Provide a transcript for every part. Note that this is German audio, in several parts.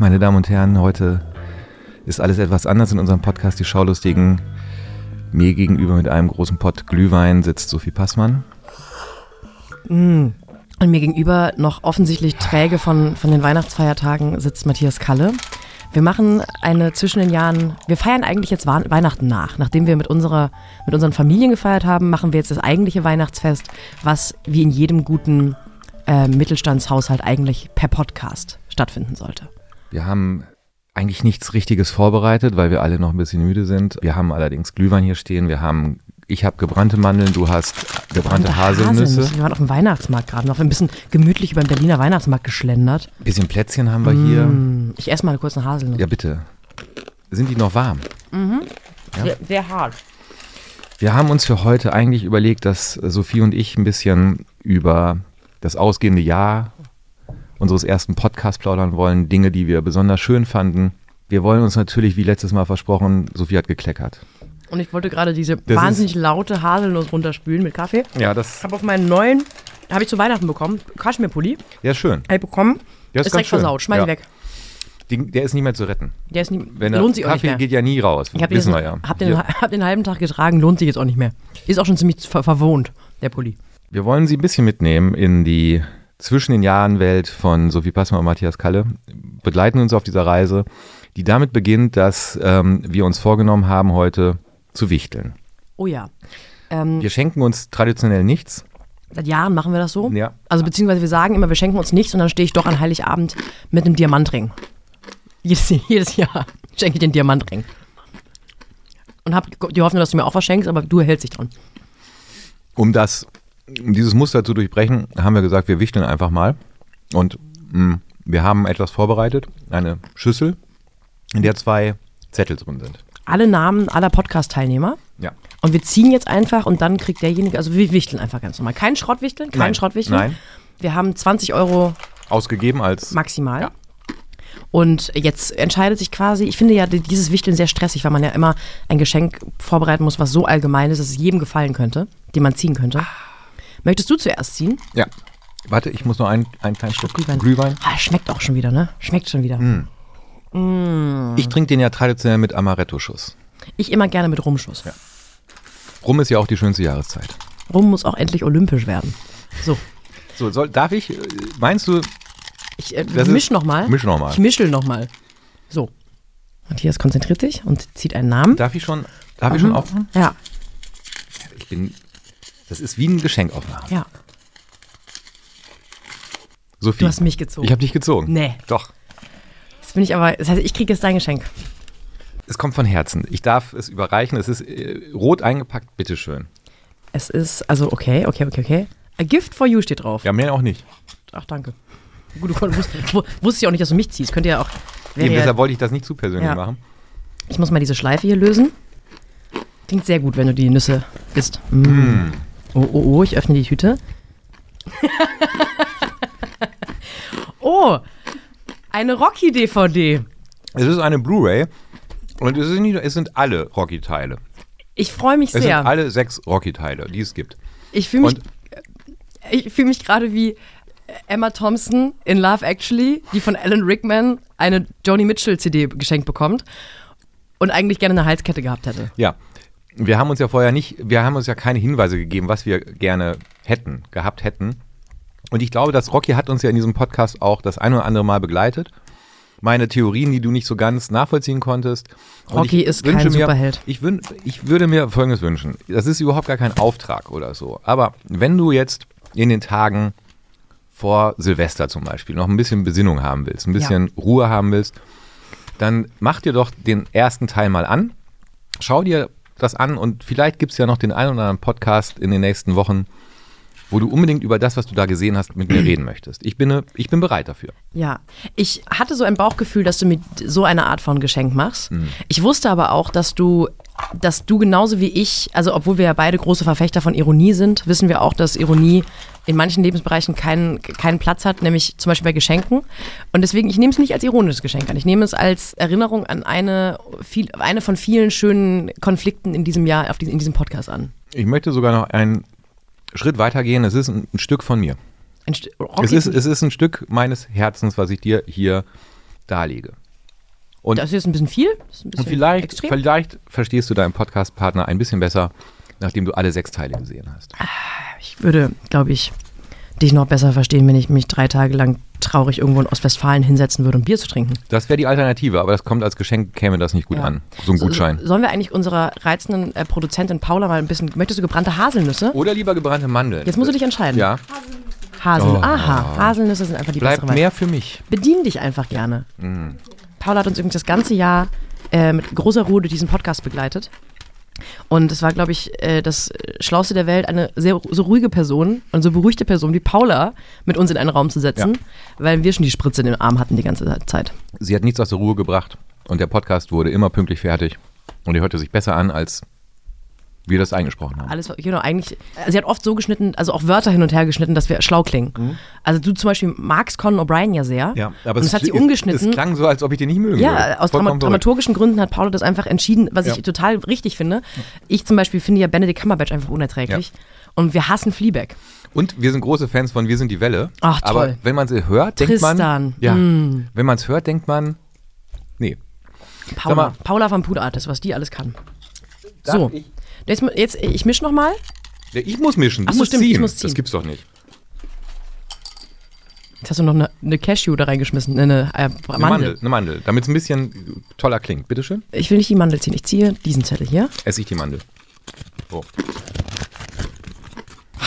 Meine Damen und Herren. Heute ist alles etwas anders in unserem Podcast Die Schaulustigen. Mir gegenüber mit einem großen Pott Glühwein sitzt Sophie Passmann. Und mir gegenüber noch offensichtlich träge von, von den Weihnachtsfeiertagen sitzt Matthias Kalle. Wir machen eine zwischen den Jahren, wir feiern eigentlich jetzt Weihnachten nach. Nachdem wir mit, unserer, mit unseren Familien gefeiert haben, machen wir jetzt das eigentliche Weihnachtsfest, was wie in jedem guten äh, Mittelstandshaushalt eigentlich per Podcast stattfinden sollte. Wir haben eigentlich nichts Richtiges vorbereitet, weil wir alle noch ein bisschen müde sind. Wir haben allerdings Glühwein hier stehen. Wir haben, ich habe gebrannte Mandeln, du hast gebrannte Haselnüsse. Wir waren auf dem Weihnachtsmarkt gerade noch ein bisschen gemütlich über den Berliner Weihnachtsmarkt geschlendert. Bisschen Plätzchen haben wir hier. Mm, Ich esse mal kurz eine Haselnuss. Ja, bitte. Sind die noch warm? Ja. Sehr, sehr hart. Wir haben uns für heute eigentlich überlegt, dass Sophie und ich ein bisschen über das ausgehende Jahr unseres ersten Podcasts plaudern wollen, Dinge, die wir besonders schön fanden. Wir wollen uns natürlich, wie letztes Mal versprochen, Sophie hat gekleckert. Und ich wollte gerade diese Das wahnsinnig laute Haselnuss runterspülen mit Kaffee. Ja, das Ich habe auf meinen neuen, habe ich zu Weihnachten bekommen, Kaschmirpulli, ja schön. habe ich bekommen. Ja, ist ganz direkt schön. versaut, schmeiß ja. ihn weg. Die, der ist nicht mehr zu retten. Der ist nie, Wenn lohnt der sich auch nicht Kaffee mehr. geht ja nie raus. ich habe wissen den, wir ja. hab den, hab den halben Tag getragen, lohnt sich jetzt auch nicht mehr. Ist auch schon ziemlich ver verwohnt, der Pulli. wir wollen Sie ein bisschen mitnehmen in die zwischen den Jahren Welt von Sophie Passmann und Matthias Kalle. Begleiten uns auf dieser Reise, die damit beginnt, dass ähm, wir uns vorgenommen haben, heute zu wichteln. Oh ja. Ähm, Wir schenken uns traditionell nichts. seit Jahren machen wir das so. Ja. Also beziehungsweise wir sagen immer, wir schenken uns nichts und dann stehe ich doch an Heiligabend mit einem Diamantring. Jedes, jedes Jahr schenke ich den Diamantring. Und habe die Hoffnung, dass du mir auch was schenkst, aber du hältst dich dran. Um das, um dieses Muster zu durchbrechen, haben wir gesagt, wir wichteln einfach mal. Und mh, wir haben etwas vorbereitet, eine Schüssel, in der zwei Zettel drin sind. Alle Namen aller Podcast-Teilnehmer. Ja. Und wir ziehen jetzt einfach und dann kriegt derjenige, also wir wichteln einfach ganz normal. Kein Schrottwichteln, kein Nein. Schrottwichteln. Nein. Wir haben 20 Euro Ausgegeben als maximal. Ja. Und jetzt entscheidet sich quasi, ich finde ja dieses Wichteln sehr stressig, weil man ja immer ein Geschenk vorbereiten muss, was so allgemein ist, dass es jedem gefallen könnte, den man ziehen könnte. Möchtest du zuerst ziehen? Ja. Warte, ich muss noch einen, einen kleinen Schluck Glühwein. Glühwein. Ah, schmeckt auch schon wieder, ne? Schmeckt schon wieder. Ich trinke den ja traditionell mit Amaretto-Schuss. Ich immer gerne mit Rumschuss. Rum ist ja auch die schönste Jahreszeit. Rum muss auch endlich olympisch werden. So, So, soll, darf ich, äh, meinst du, ich äh, misch nochmal. misch noch mal. Ich mischel nochmal. So. Matthias konzentriert sich und zieht einen Namen. darf ich schon, darf ich schon aufmachen? Ja, Ich bin, das ist wie ein Geschenk aufmachen. ja. Sophie. Du hast mich gezogen. Ich habe dich gezogen. Nee. Doch. Das bin ich aber, das heißt, ich kriege jetzt dein Geschenk. Es kommt von Herzen. Ich darf es überreichen. Es ist äh, rot eingepackt. Bitteschön. Es ist, also okay, okay, okay, okay. A gift for you steht drauf. Ja, mehr auch nicht. Ach, danke. Gut, du konnt- wusst, wu- wusstest ja auch nicht, dass du mich ziehst. Könnte ja auch. Eben, ja, deshalb wollte ich das nicht zu persönlich Ja. machen. ich muss mal diese Schleife hier lösen. Klingt sehr gut, wenn du die Nüsse isst. Mm. Oh, oh, oh, ich öffne die Tüte. oh, eine Rocky-DVD. Es ist eine Blu-ray und es, ist nicht, es sind alle Rocky-Teile. Ich freue mich Es sehr. sind alle sechs Rocky-Teile, die es gibt. Ich fühle mich, ich fühl mich gerade wie Emma Thompson in Love Actually, die von Alan Rickman eine Joni Mitchell CD geschenkt bekommt und eigentlich gerne eine Halskette gehabt hätte. ja, wir haben uns ja vorher nicht, wir haben uns ja keine Hinweise gegeben, was wir gerne hätten, gehabt hätten. Und ich glaube, dass Rocky hat uns ja in diesem Podcast auch das ein oder andere Mal begleitet. Meine Theorien, die du nicht so ganz nachvollziehen konntest. Und Rocky ist kein mir, Superheld. Ich, wün, ich würde mir Folgendes wünschen. Das ist überhaupt gar kein Auftrag oder so. Aber wenn du jetzt in den Tagen vor Silvester zum Beispiel noch ein bisschen Besinnung haben willst, ein bisschen Ruhe haben willst, dann mach dir doch den ersten Teil mal an. Schau dir das an und vielleicht gibt es ja noch den einen oder anderen Podcast in den nächsten Wochen, wo du unbedingt über das, was du da gesehen hast, mit mir reden möchtest. Ich bin, ich bin bereit dafür. Ja, ich hatte so ein Bauchgefühl, dass du mir so eine Art von Geschenk machst. Ich wusste aber auch, dass du, dass du genauso wie ich, also obwohl wir ja beide große Verfechter von Ironie sind, wissen wir auch, dass Ironie in manchen Lebensbereichen keinen, keinen Platz hat, nämlich zum Beispiel bei Geschenken. Und deswegen, ich nehme es nicht als ironisches Geschenk an. Ich nehme es als Erinnerung an eine, viel, eine von vielen schönen Konflikten in diesem Jahr, auf diesem, in diesem Podcast an. Ich möchte sogar noch einen Schritt weiter gehen. Es ist ein, ein Stück von mir. Ein St- Es ist, es ist ein Stück meines Herzens, was ich dir hier darlege. Und, das ist jetzt ein bisschen viel. Ein bisschen und vielleicht, extrem. vielleicht verstehst du deinen Podcast-Partner ein bisschen besser, nachdem du alle sechs Teile gesehen hast. Ich würde, glaube ich, dich noch besser verstehen, wenn ich mich drei Tage lang traurig irgendwo in Ostwestfalen hinsetzen würde, um Bier zu trinken. Das wäre die Alternative, aber das kommt als Geschenk, käme das nicht gut Ja. an. So ein Gutschein. So, sollen wir eigentlich unserer reizenden äh, Produzentin Paula mal ein bisschen, möchtest du gebrannte Haselnüsse? Oder lieber gebrannte Mandeln. Jetzt musst du dich entscheiden. Ja, Haseln. Oh. Aha, Haselnüsse sind einfach die bleibt bessere Wahl. mehr für mich. Bedien dich einfach gerne. Mm. Paula hat uns übrigens das ganze Jahr äh, mit großer Ruhe durch diesen Podcast begleitet. Und es war, glaube ich, äh, das Schlauste der Welt, eine sehr so ruhige Person und so beruhigte Person wie Paula mit uns in einen Raum zu setzen, weil wir schon die Spritze in den Arm hatten die ganze Zeit. Sie hat nichts aus der Ruhe gebracht und der Podcast wurde immer pünktlich fertig. Und die hörte sich besser an, als wir das eingesprochen haben. Alles, genau, eigentlich, sie hat oft so geschnitten, also auch Wörter hin und her geschnitten, dass wir schlau klingen. Also du zum Beispiel magst Conan O'Brien ja sehr. Mhm. Ja, aber und es, das hat sie es, umgeschnitten. Es klang so, als ob ich den nicht mögen würde. Ja, aus Vollkommen verrückt. dramaturgischen Gründen hat Paula das einfach entschieden, was Ja. ich total richtig finde. Ich zum Beispiel finde ja Benedict Cumberbatch einfach unerträglich. Und wir hassen Fleabag. Und wir sind große Fans von Wir sind die Welle. Ach, Aber toll. wenn man sie hört, denkt man. Tristan. Ja. Mm. Wenn man es hört, denkt man. Nee. Paula, mal. Paula van Puder Artist, was die alles kann. Darf so, ich? Jetzt, jetzt ich mische nochmal. Ja, ich muss mischen. Du Ach so, musst stimmt, ich ziehen. muss ziehen. Das gibt's doch nicht. Jetzt hast du noch eine, eine Cashew da reingeschmissen, eine, äh, Eine Mandel. Mandel, eine Mandel. Damit es ein bisschen toller klingt. Bitteschön. Ich will nicht die Mandel ziehen, ich ziehe diesen Zettel hier. Esse ich die Mandel. So.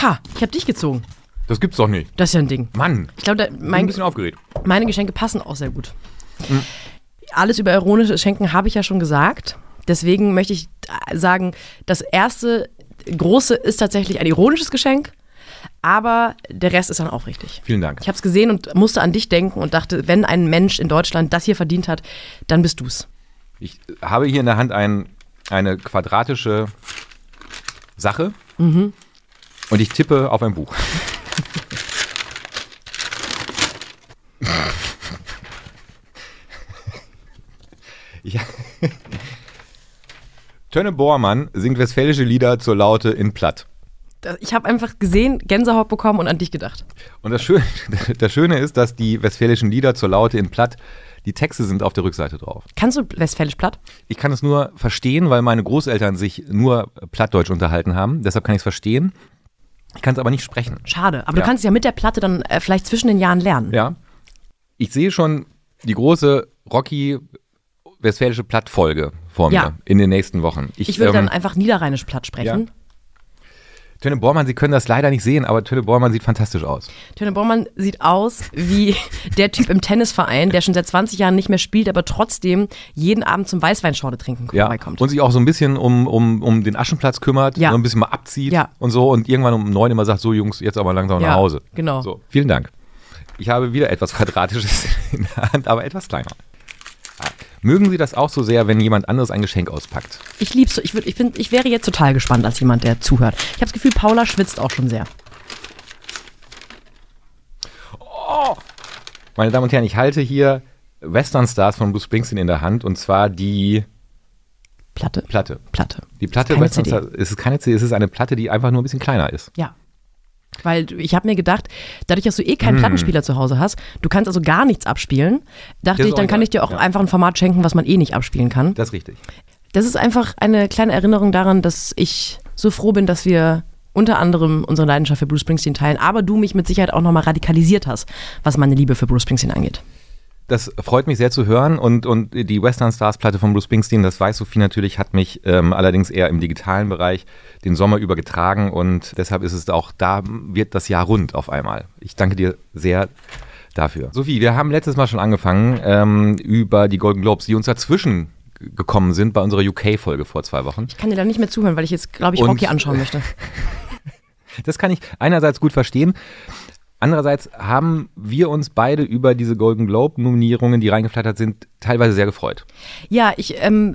Ha, ich habe dich gezogen. Das gibt's doch nicht. Das ist ja ein Ding. Mann. Ich glaube, Ich bin ein mein, bisschen aufgeregt. meine Geschenke passen auch sehr gut. Hm. Alles über ironische Schenken habe ich ja schon gesagt. Deswegen möchte ich äh, sagen, das erste große ist tatsächlich ein ironisches Geschenk, aber der Rest ist dann aufrichtig. Vielen Dank. Ich habe es gesehen und musste an dich denken und dachte, wenn ein Mensch in Deutschland das hier verdient hat, dann bist du's. Ich habe hier in der Hand ein, eine quadratische Sache Mhm. und ich tippe auf ein Buch. ja. Tönne Bormann singt westfälische Lieder zur Laute in Platt. Ich habe einfach gesehen, Gänsehaut bekommen und an dich gedacht. Und das Schöne, das Schöne ist, dass die westfälischen Lieder zur Laute in Platt, die Texte sind auf der Rückseite drauf. Kannst du Westfälisch platt? Ich kann es nur verstehen, weil meine Großeltern sich nur Plattdeutsch unterhalten haben. Deshalb kann ich es verstehen. Ich kann es aber nicht sprechen. Schade. Aber Ja. du kannst es ja mit der Platte dann äh, vielleicht zwischen den Jahren lernen. Ja. Ich sehe schon die große Rocky westfälische Plattfolge vor mir Ja. in den nächsten Wochen. Ich würde ähm, dann einfach niederrheinisch platt sprechen. Töne Bormann, Sie können das leider nicht sehen, aber Töne Bormann sieht fantastisch aus. Töne Bormann sieht aus wie der Typ im Tennisverein, der schon seit 20 Jahren nicht mehr spielt, aber trotzdem jeden Abend zum Weißweinschorle trinken Ja. vorbeikommt. Und sich auch so ein bisschen um, um, um den Aschenplatz kümmert, Ja. so ein bisschen mal abzieht Ja. und so und irgendwann um neun immer sagt, so Jungs, jetzt aber langsam Ja, nach Hause. genau. So, vielen Dank. Ich habe wieder etwas Quadratisches in der Hand, aber etwas kleiner. Mögen Sie das auch so sehr, wenn jemand anderes ein Geschenk auspackt? Ich lieb's so. Ich, würd, ich, ich wäre jetzt total gespannt als jemand, der zuhört. Ich habe das Gefühl, Paula schwitzt auch schon sehr. Meine Damen und Herren, ich halte hier Western Stars von Bruce Springsteen in der Hand und zwar die Platte. Platte. Platte. Die Platte Western CD. Stars, es ist keine CD, es ist eine Platte, die einfach nur ein bisschen kleiner ist. Ja. Weil ich habe mir gedacht, dadurch, dass du eh keinen Plattenspieler zu Hause hast, du kannst also gar nichts abspielen, dachte ich, dann kann ich dir auch ja. einfach ein Format schenken, was man eh nicht abspielen kann. Das ist richtig. Das ist einfach eine kleine Erinnerung daran, dass ich so froh bin, dass wir unter anderem unsere Leidenschaft für Bruce Springsteen teilen, aber du mich mit Sicherheit auch nochmal radikalisiert hast, was meine Liebe für Bruce Springsteen angeht. Das freut mich sehr zu hören und, und die Western Stars Platte von Bruce Springsteen, das weiß Sophie natürlich, hat mich ähm, allerdings eher im digitalen Bereich den Sommer über getragen und deshalb ist es auch, da wird das Jahr rund auf einmal. Ich danke dir sehr dafür. Sophie, wir haben letztes Mal schon angefangen ähm, über die Golden Globes, die uns dazwischen gekommen sind bei unserer UK-Folge vor zwei Wochen. Ich kann dir da nicht mehr zuhören, weil ich jetzt, glaube ich, Und- Rocky anschauen möchte. Das kann ich einerseits gut verstehen. Andererseits haben wir uns beide über diese Golden Globe-Nominierungen, die reingeflattert sind, teilweise sehr gefreut. Ja, ich, ähm,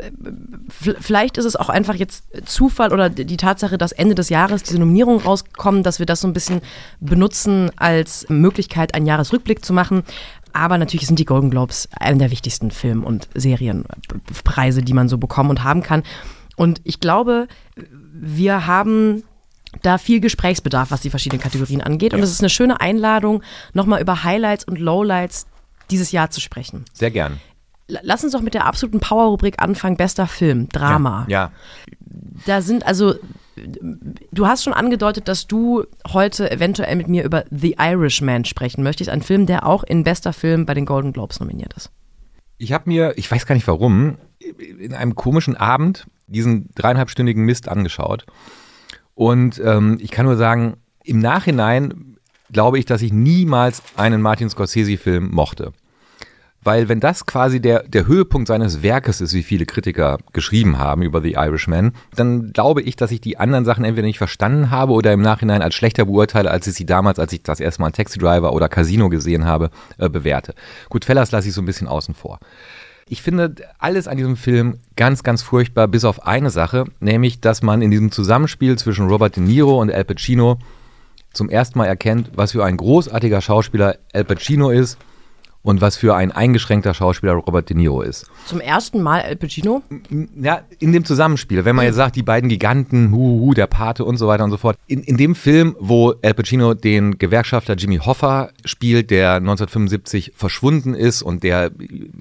vielleicht ist es auch einfach jetzt Zufall oder die Tatsache, dass Ende des Jahres diese Nominierungen rauskommen, dass wir das so ein bisschen benutzen als Möglichkeit, einen Jahresrückblick zu machen. Aber natürlich sind die Golden Globes einer der wichtigsten Film- und Serienpreise, die man so bekommen und haben kann. Und ich glaube, wir haben da viel Gesprächsbedarf, was die verschiedenen Kategorien angeht. Und es ist eine schöne Einladung, nochmal über Highlights und Lowlights dieses Jahr zu sprechen. Sehr gern. Lass uns doch mit der absoluten Power-Rubrik anfangen. Bester Film, Drama. Ja. Da sind also, du hast schon angedeutet, dass du heute eventuell mit mir über The Irishman sprechen möchtest. Ein Film, der auch in bester Film bei den Golden Globes nominiert ist. Ich habe mir, ich weiß gar nicht warum, in einem komischen Abend diesen dreieinhalbstündigen Mist angeschaut. Und ähm, ich kann nur sagen, im Nachhinein glaube ich, dass ich niemals einen Martin Scorsese-Film mochte. Weil wenn das quasi der, der Höhepunkt seines Werkes ist, wie viele Kritiker geschrieben haben über The Irishman, dann glaube ich, dass ich die anderen Sachen entweder nicht verstanden habe oder im Nachhinein als schlechter beurteile, als ich sie damals, als ich das erste Mal Taxi Driver oder Casino gesehen habe, äh, bewerte. Gut, Fellas lasse ich so ein bisschen außen vor. Ich finde alles an diesem Film ganz, ganz furchtbar, bis auf eine Sache, nämlich, dass man in diesem Zusammenspiel zwischen Robert De Niro und Al Pacino zum ersten Mal erkennt, was für ein großartiger Schauspieler Al Pacino ist und was für ein eingeschränkter Schauspieler Robert De Niro ist. Zum ersten Mal Al Pacino? Ja, in dem Zusammenspiel. Wenn man jetzt sagt, die beiden Giganten, hu, hu, der Pate und so weiter und so fort. In, in dem Film, wo Al Pacino den Gewerkschafter Jimmy Hoffa spielt, der 1975 verschwunden ist und der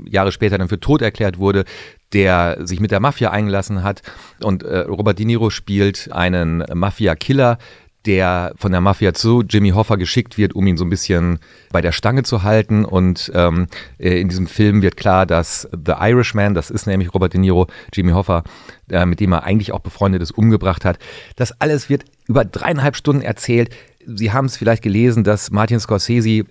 Jahre später dann für tot erklärt wurde, der sich mit der Mafia eingelassen hat. Und äh, Robert De Niro spielt einen Mafia-Killer, der von der Mafia zu Jimmy Hoffa geschickt wird, um ihn so ein bisschen bei der Stange zu halten. Und ähm, äh, in diesem Film wird klar, dass The Irishman, das ist nämlich Robert De Niro, Jimmy Hoffa, äh, mit dem er eigentlich auch befreundet ist, umgebracht hat. Das alles wird über dreieinhalb Stunden erzählt. Sie haben es vielleicht gelesen, dass Martin Scorsese äh,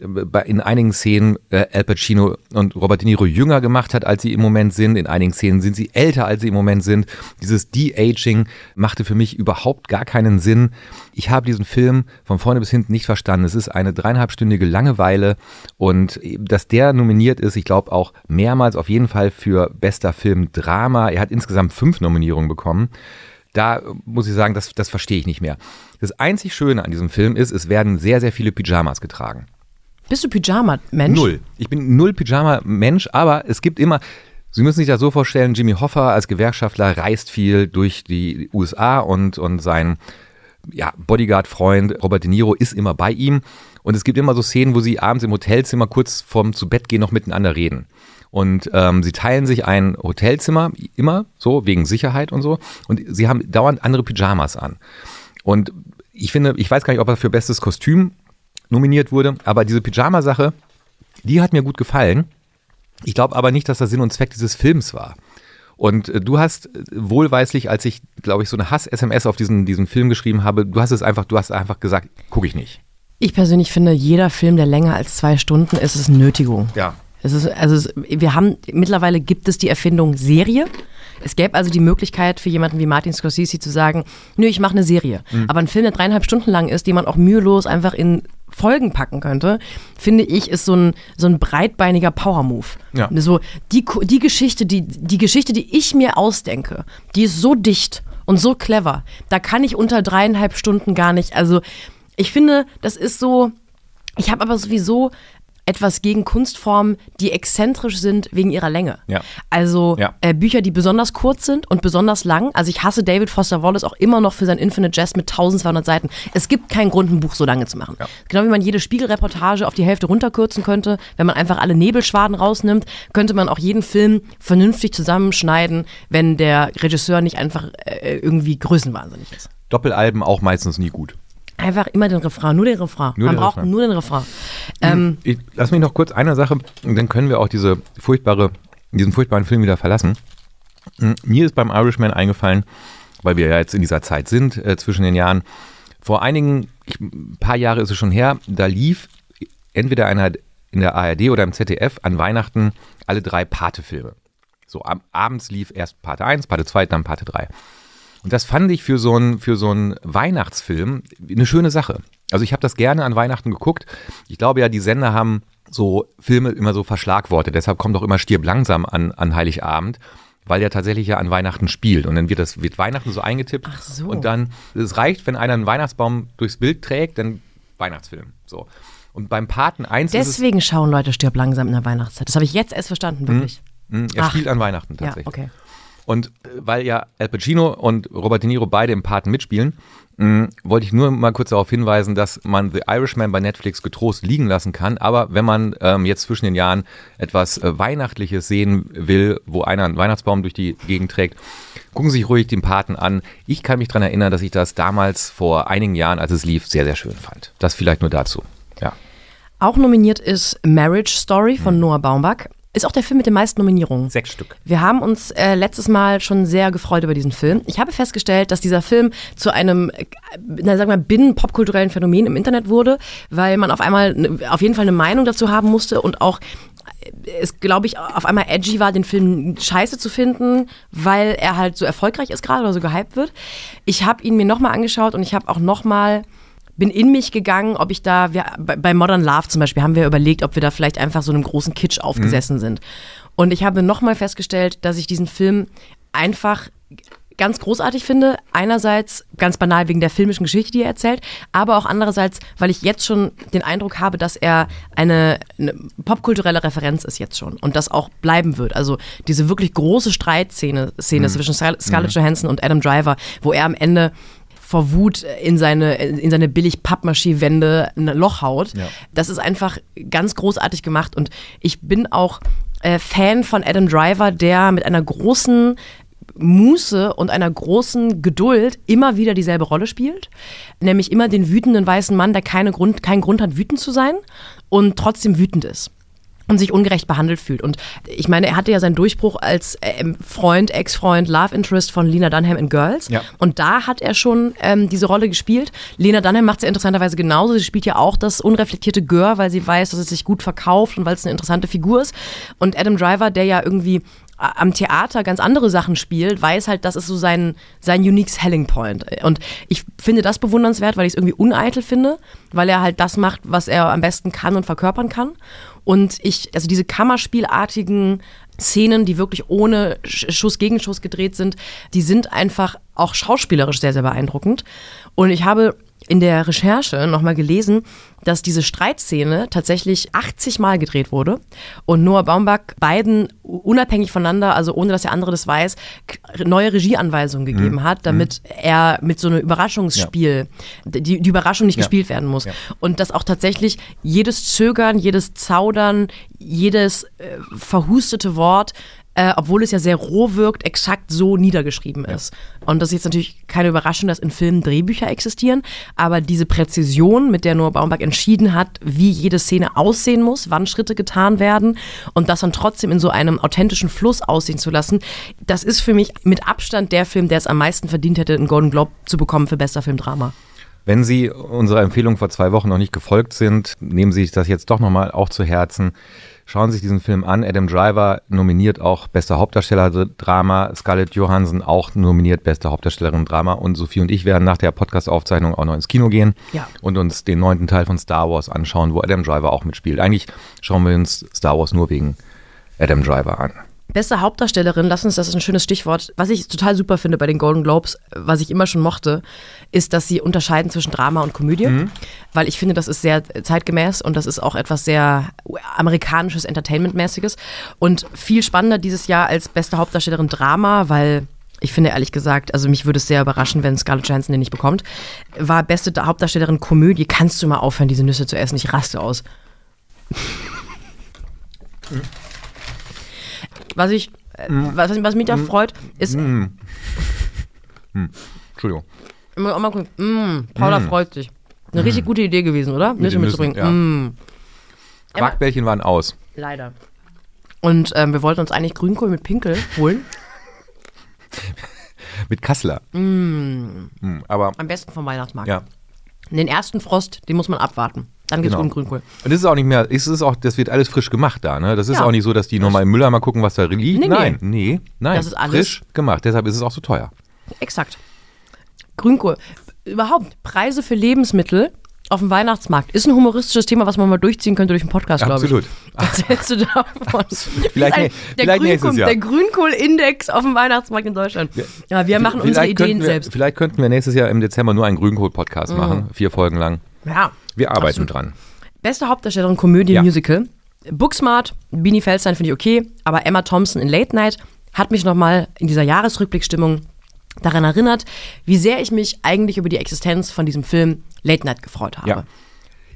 in einigen Szenen äh, Al Pacino und Robert De Niro jünger gemacht hat, als sie im Moment sind. In einigen Szenen sind sie älter, als sie im Moment sind. Dieses De-Aging machte für mich überhaupt gar keinen Sinn. Ich habe diesen Film von vorne bis hinten nicht verstanden. Es ist eine dreieinhalbstündige Langeweile und dass der nominiert ist, ich glaube auch mehrmals auf jeden Fall für bester Film Drama. Er hat insgesamt fünf Nominierungen bekommen da muss ich sagen, das, das verstehe ich nicht mehr. Das einzig Schöne an diesem Film ist, es werden sehr, sehr viele Pyjamas getragen. Bist du Pyjama-Mensch? Null. Ich bin null Pyjama-Mensch, aber es gibt immer, Sie müssen sich das so vorstellen, Jimmy Hoffa als Gewerkschaftler reist viel durch die USA und, und sein ja, Bodyguard-Freund Robert De Niro ist immer bei ihm. Und es gibt immer so Szenen, wo sie abends im Hotelzimmer kurz vorm zu Bett gehen noch miteinander reden. Und ähm, sie teilen sich ein Hotelzimmer, immer so, wegen Sicherheit und so. Und sie haben dauernd andere Pyjamas an. Und ich finde, ich weiß gar nicht, ob er für bestes Kostüm nominiert wurde, aber diese Pyjama-Sache, die hat mir gut gefallen. Ich glaube aber nicht, dass das Sinn und Zweck dieses Films war. Und äh, du hast äh, wohlweislich, als ich, glaube ich, so eine Hass-SMS auf diesen, diesen Film geschrieben habe, du hast es einfach, du hast einfach gesagt, gucke ich nicht. Ich persönlich finde, jeder Film, der länger als zwei Stunden ist, ist eine Nötigung. Ja. Es ist, also es, wir haben, mittlerweile gibt es die Erfindung Serie. Es gäbe also die Möglichkeit für jemanden wie Martin Scorsese zu sagen, nö, ich mache eine Serie. Mhm. Aber ein Film, der dreieinhalb Stunden lang ist, den man auch mühelos einfach in Folgen packen könnte, finde ich, ist so ein, so ein breitbeiniger Power-Move. Ja. So, die, die Geschichte, die, die Geschichte, die ich mir ausdenke, die ist so dicht und so clever. Da kann ich unter dreieinhalb Stunden gar nicht, also ich finde, das ist so, ich habe aber sowieso etwas gegen Kunstformen, die exzentrisch sind wegen ihrer Länge. Ja. Also ja. Äh, Bücher, die besonders kurz sind und besonders lang. Also ich hasse David Foster Wallace auch immer noch für sein Infinite Jest mit 1200 Seiten. Es gibt keinen Grund, ein Buch so lange zu machen. Ja. Genau wie man jede Spiegelreportage auf die Hälfte runterkürzen könnte, wenn man einfach alle Nebelschwaden rausnimmt, könnte man auch jeden Film vernünftig zusammenschneiden, wenn der Regisseur nicht einfach äh, irgendwie größenwahnsinnig ist. Doppelalben auch meistens nie gut. Einfach immer den Refrain, nur den Refrain. Nur Man den braucht Refrain. nur den Refrain. Ähm, ich, lass mich noch kurz eine Sache, dann können wir auch diese furchtbare, diesen furchtbaren Film wieder verlassen. Hm, mir ist beim Irishman eingefallen, weil wir ja jetzt in dieser Zeit sind, äh, zwischen den Jahren, vor einigen, ich, ein paar Jahre ist es schon her, da lief entweder einer in der ARD oder im ZDF an Weihnachten alle drei Pate-Filme. So, am, abends lief erst Pate 1, Pate 2, dann Pate 3. Und das fand ich für so einen für so einen Weihnachtsfilm eine schöne Sache. Also ich habe das gerne an Weihnachten geguckt. Ich glaube ja, die Sender haben so Filme immer so Verschlagworte. Deshalb kommt auch immer Stirb langsam an, an Heiligabend, weil der tatsächlich ja an Weihnachten spielt. Und dann wird das wird Weihnachten so eingetippt. Ach so. Und dann, es reicht, wenn einer einen Weihnachtsbaum durchs Bild trägt, dann Weihnachtsfilm. So. Und beim Paten 1 Deswegen schauen Leute Stirb langsam in der Weihnachtszeit. Das habe ich jetzt erst verstanden, wirklich. Hm, hm, er Ach. spielt an Weihnachten tatsächlich. Ja, okay. Und äh, weil ja Al Pacino und Robert De Niro beide im Paten mitspielen, mh, wollte ich nur mal kurz darauf hinweisen, dass man The Irishman bei Netflix getrost liegen lassen kann. Aber wenn man ähm, jetzt zwischen den Jahren etwas äh, Weihnachtliches sehen will, wo einer einen Weihnachtsbaum durch die Gegend trägt, gucken Sie sich ruhig den Paten an. Ich kann mich daran erinnern, dass ich das damals vor einigen Jahren, als es lief, sehr, sehr schön fand. Das vielleicht nur dazu. Ja. Auch nominiert ist Marriage Story von Noah Baumbach. Ist auch der Film mit den meisten Nominierungen. Sechs Stück. Wir haben uns äh, letztes Mal schon sehr gefreut über diesen Film. Ich habe festgestellt, dass dieser Film zu einem, äh, na, sagen wir, binnen-popkulturellen Phänomen im Internet wurde, weil man auf einmal ne, auf jeden Fall eine Meinung dazu haben musste und auch äh, es, glaube ich, auf einmal edgy war, den Film scheiße zu finden, weil er halt so erfolgreich ist gerade oder so gehypt wird. Ich habe ihn mir nochmal angeschaut und ich habe auch nochmal bin in mich gegangen, ob ich da, wir, bei Modern Love zum Beispiel, haben wir überlegt, ob wir da vielleicht einfach so einem großen Kitsch aufgesessen sind. Und ich habe nochmal festgestellt, dass ich diesen Film einfach ganz großartig finde. Einerseits ganz banal wegen der filmischen Geschichte, die er erzählt, aber auch andererseits, weil ich jetzt schon den Eindruck habe, dass er eine, eine popkulturelle Referenz ist jetzt schon und das auch bleiben wird. Also diese wirklich große Streitszene Szene zwischen Scar- Scarlett Johansson und Adam Driver, wo er am Ende vor Wut in seine, in seine billig Pappmaschie-Wände ein Loch haut. Ja. Das ist einfach ganz großartig gemacht und ich bin auch äh, Fan von Adam Driver, der mit einer großen Muße und einer großen Geduld immer wieder dieselbe Rolle spielt. Nämlich immer den wütenden weißen Mann, der keine Grund, keinen Grund hat, wütend zu sein und trotzdem wütend ist. Und sich ungerecht behandelt fühlt. Und ich meine, er hatte ja seinen Durchbruch als ähm, Freund, Ex-Freund, Love Interest von Lena Dunham in Girls. Ja. Und da hat er schon ähm, diese Rolle gespielt. Lena Dunham macht es ja interessanterweise genauso. Sie spielt ja auch das unreflektierte Gör, weil sie weiß, dass es sich gut verkauft und weil es eine interessante Figur ist. Und Adam Driver, der ja irgendwie am Theater ganz andere Sachen spielt, weiß halt, das ist so sein, sein unique selling point. Und ich finde das bewundernswert, weil ich es irgendwie uneitel finde, weil er halt das macht, was er am besten kann und verkörpern kann. Und ich, also diese Kammerspielartigen Szenen, die wirklich ohne Sch- Schuss gegen Schuss gedreht sind, die sind einfach auch schauspielerisch sehr, sehr beeindruckend. Und ich habe in der Recherche nochmal gelesen, dass diese Streitszene tatsächlich 80 Mal gedreht wurde und Noah Baumbach beiden unabhängig voneinander, also ohne dass der andere das weiß, neue Regieanweisungen gegeben hat, damit er mit so einem Überraschungsspiel, die, die Überraschung nicht Ja. gespielt werden muss. Ja. Und dass auch tatsächlich jedes Zögern, jedes Zaudern, jedes äh, verhustete Wort, äh, obwohl es ja sehr roh wirkt, exakt so niedergeschrieben ist. Und das ist jetzt natürlich keine Überraschung, dass in Filmen Drehbücher existieren, aber diese Präzision, mit der Noah Baumbach entschieden hat, wie jede Szene aussehen muss, wann Schritte getan werden und das dann trotzdem in so einem authentischen Fluss aussehen zu lassen, das ist für mich mit Abstand der Film, der es am meisten verdient hätte, einen Golden Globe zu bekommen für bester Filmdrama. Wenn Sie unserer Empfehlung vor zwei Wochen noch nicht gefolgt sind, nehmen Sie sich das jetzt doch nochmal auch zu Herzen. Schauen Sie sich diesen Film an. Adam Driver nominiert auch bester Hauptdarsteller Drama. Scarlett Johansson auch nominiert beste Hauptdarstellerin Drama. Und Sophie und ich werden nach der Podcast-Aufzeichnung auch noch ins Kino gehen Ja. und uns den neunten Teil von Star Wars anschauen, wo Adam Driver auch mitspielt. Eigentlich schauen wir uns Star Wars nur wegen Adam Driver an. Beste Hauptdarstellerin, lass uns, das ist ein schönes Stichwort. Was ich total super finde bei den Golden Globes, was ich immer schon mochte, ist, dass sie unterscheiden zwischen Drama und Komödie. Weil ich finde, das ist sehr zeitgemäß und das ist auch etwas sehr amerikanisches, Entertainment-mäßiges. Und viel spannender dieses Jahr als beste Hauptdarstellerin Drama, weil ich finde ehrlich gesagt, also mich würde es sehr überraschen, wenn Scarlett Johansson den nicht bekommt, war beste Hauptdarstellerin Komödie. Kannst du mal aufhören, diese Nüsse zu essen? Ich raste aus. Was ich, äh, was, was mich da freut, ist, Entschuldigung. immer auch mal gucken, mm, Paula freut sich. Eine richtig gute Idee gewesen, oder? Nüsse mitzubringen. Ja. Mm, Quarkbällchen waren aus. leider. Und ähm, wir wollten uns eigentlich Grünkohl mit Pinkel holen. Mit Kassler. Mm, aber Am besten vom Weihnachtsmarkt. ja. Den ersten Frost, den muss man abwarten. Dann geht's Genau. um Grünkohl. Und das ist auch nicht mehr, es ist auch, das wird alles frisch gemacht da, ne? Das ist Ja. auch nicht so, dass die nochmal im Müller mal gucken, was da liegt. Nee, nee. nein, nee, nein. Das ist alles- frisch gemacht. Deshalb ist es auch so teuer. Exakt. Grünkohl. Überhaupt, Preise für Lebensmittel auf dem Weihnachtsmarkt ist ein humoristisches Thema, was man mal durchziehen könnte durch den Podcast, glaube ich. Absolut. Was hältst du davon? Vielleicht nä- der vielleicht nächstes Grünkohl, Jahr. Der Grünkohl-Index auf dem Weihnachtsmarkt in Deutschland. Ja, wir machen unsere Ideen wir, selbst. Vielleicht könnten wir nächstes Jahr im Dezember nur einen Grünkohl-Podcast machen, vier Folgen lang. Ja. Wir arbeiten Absolut. dran. Beste Hauptdarstellerin Komödie Ja. Musical. Booksmart, Beanie Feldstein finde ich okay, aber Emma Thompson in Late Night hat mich nochmal in dieser Jahresrückblickstimmung daran erinnert, wie sehr ich mich eigentlich über die Existenz von diesem Film Late Night gefreut habe. Ja.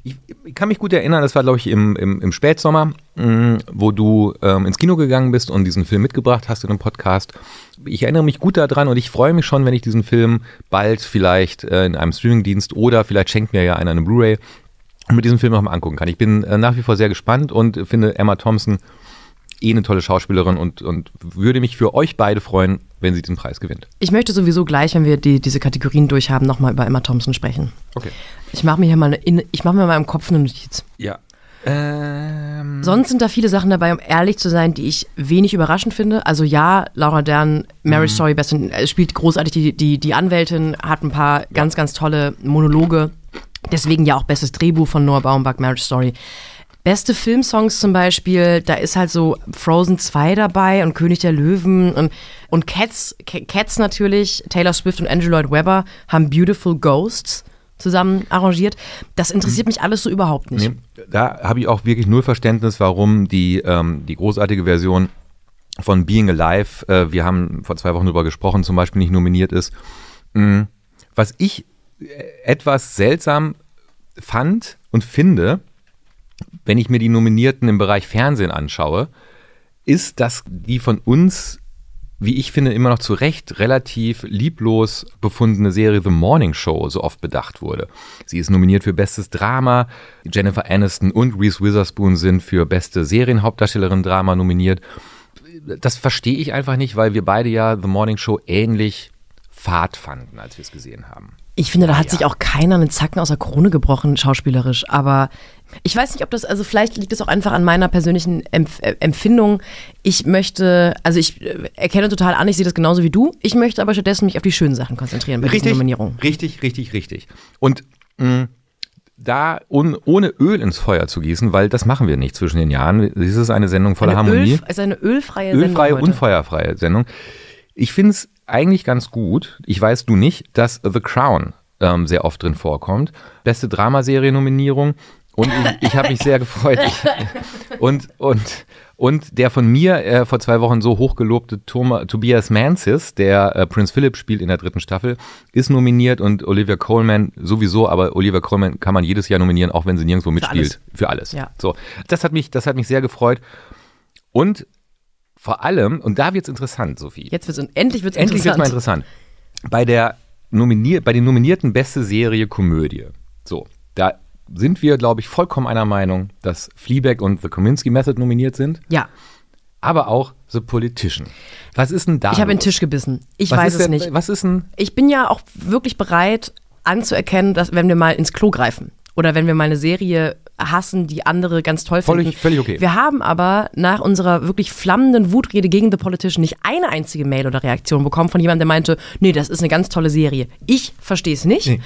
Ich, ich kann mich gut erinnern, das war, glaube ich, im, im, im Spätsommer, mh, wo du ähm, ins Kino gegangen bist und diesen Film mitgebracht hast in einem Podcast. Ich erinnere mich gut daran und ich freue mich schon, wenn ich diesen Film bald vielleicht äh, in einem Streamingdienst oder vielleicht schenkt mir ja einer eine Blu-ray und mit diesem Film noch mal angucken kann. Ich bin äh, nach wie vor sehr gespannt und finde Emma Thompson eh eine tolle Schauspielerin und, und würde mich für euch beide freuen, wenn sie diesen Preis gewinnt. Ich möchte sowieso gleich, wenn wir die, diese Kategorien durchhaben, nochmal über Emma Thompson sprechen. Okay. Ich mache mir hier mal eine, in- ich mache mir mal im Kopf eine Notiz. Ja. Ähm, Sonst sind da viele Sachen dabei, um ehrlich zu sein, die ich wenig überraschend finde. Also ja, Laura Dern, Marriage Story, best in, äh, spielt großartig die, die, die Anwältin, hat ein paar ganz, ganz tolle Monologe. Deswegen ja auch bestes Drehbuch von Noah Baumbach, Marriage Story. Beste Filmsongs zum Beispiel, da ist halt so Frozen 2 dabei und König der Löwen und, und Cats, Ca- Cats natürlich, Taylor Swift und Andrew Lloyd Webber haben Beautiful Ghosts zusammen arrangiert. Das interessiert mich alles so überhaupt nicht. Nee, da habe ich auch wirklich null Verständnis, warum die, ähm, die großartige Version von Being Alive, äh, wir haben vor zwei Wochen drüber gesprochen, zum Beispiel nicht nominiert ist. Mm, Was ich äh, etwas seltsam fand und finde, wenn ich mir die Nominierten im Bereich Fernsehen anschaue, ist, dass die von uns, wie ich finde, immer noch zu Recht relativ lieblos befundene Serie The Morning Show so oft bedacht wurde. Sie ist nominiert für Bestes Drama. Jennifer Aniston und Reese Witherspoon sind für Beste Serienhauptdarstellerin Drama nominiert. Das verstehe ich einfach nicht, weil wir beide ja The Morning Show ähnlich fad fanden, als wir es gesehen haben. Ich finde, da hat ja. sich auch keiner einen Zacken aus der Krone gebrochen, schauspielerisch. Aber ich weiß nicht, ob das, also vielleicht liegt es auch einfach an meiner persönlichen Empf äh, Empfindung. Ich möchte, also ich äh, erkenne total an, ich sehe das genauso wie du. Ich möchte aber stattdessen mich auf die schönen Sachen konzentrieren bei diesen Richtig, Nominierungen. richtig, richtig, richtig. Und mh, da un, ohne Öl ins Feuer zu gießen, weil das machen wir nicht zwischen den Jahren. Dies ist eine Sendung voller Eine Harmonie. Öl, also eine ölfreie Sendung Ölfreie, heute. unfeuerfreie Sendung. Ich finde es eigentlich ganz gut. Ich weiß du nicht, dass The Crown ähm, sehr oft drin vorkommt. Beste Dramaserie-Nominierung. Und ich, ich habe mich sehr gefreut. Ich, und, und, und der von mir äh, vor zwei Wochen so hochgelobte Thoma, Tobias Mansis, der äh, Prince Philip spielt in der dritten Staffel, ist nominiert und Olivia Colman sowieso, aber Olivia Colman kann man jedes Jahr nominieren, auch wenn sie nirgendwo mitspielt. Für alles. Ja. So, das hat mich, das hat mich sehr gefreut. Und vor allem, und da wird es interessant, Sophie. Jetzt wird's, endlich wird es Endlich wird interessant. mal interessant. Bei, der nominier bei den nominierten beste Serie Komödie. So, da sind wir, glaube ich, vollkommen einer Meinung, dass Fleabag und The Kominsky Method nominiert sind, Ja, aber auch The Politician. Was ist denn da? ich habe in den? Tisch gebissen. Ich was weiß es denn, nicht. Was ist denn? Ich bin ja auch wirklich bereit anzuerkennen, dass wenn wir mal ins Klo greifen oder wenn wir mal eine Serie hassen, die andere ganz toll Völlig- finden. völlig okay. Wir haben aber nach unserer wirklich flammenden Wutrede gegen The Politician nicht eine einzige Mail oder Reaktion bekommen von jemandem, der meinte, nee, das ist eine ganz tolle Serie. Ich verstehe es nicht. Nee.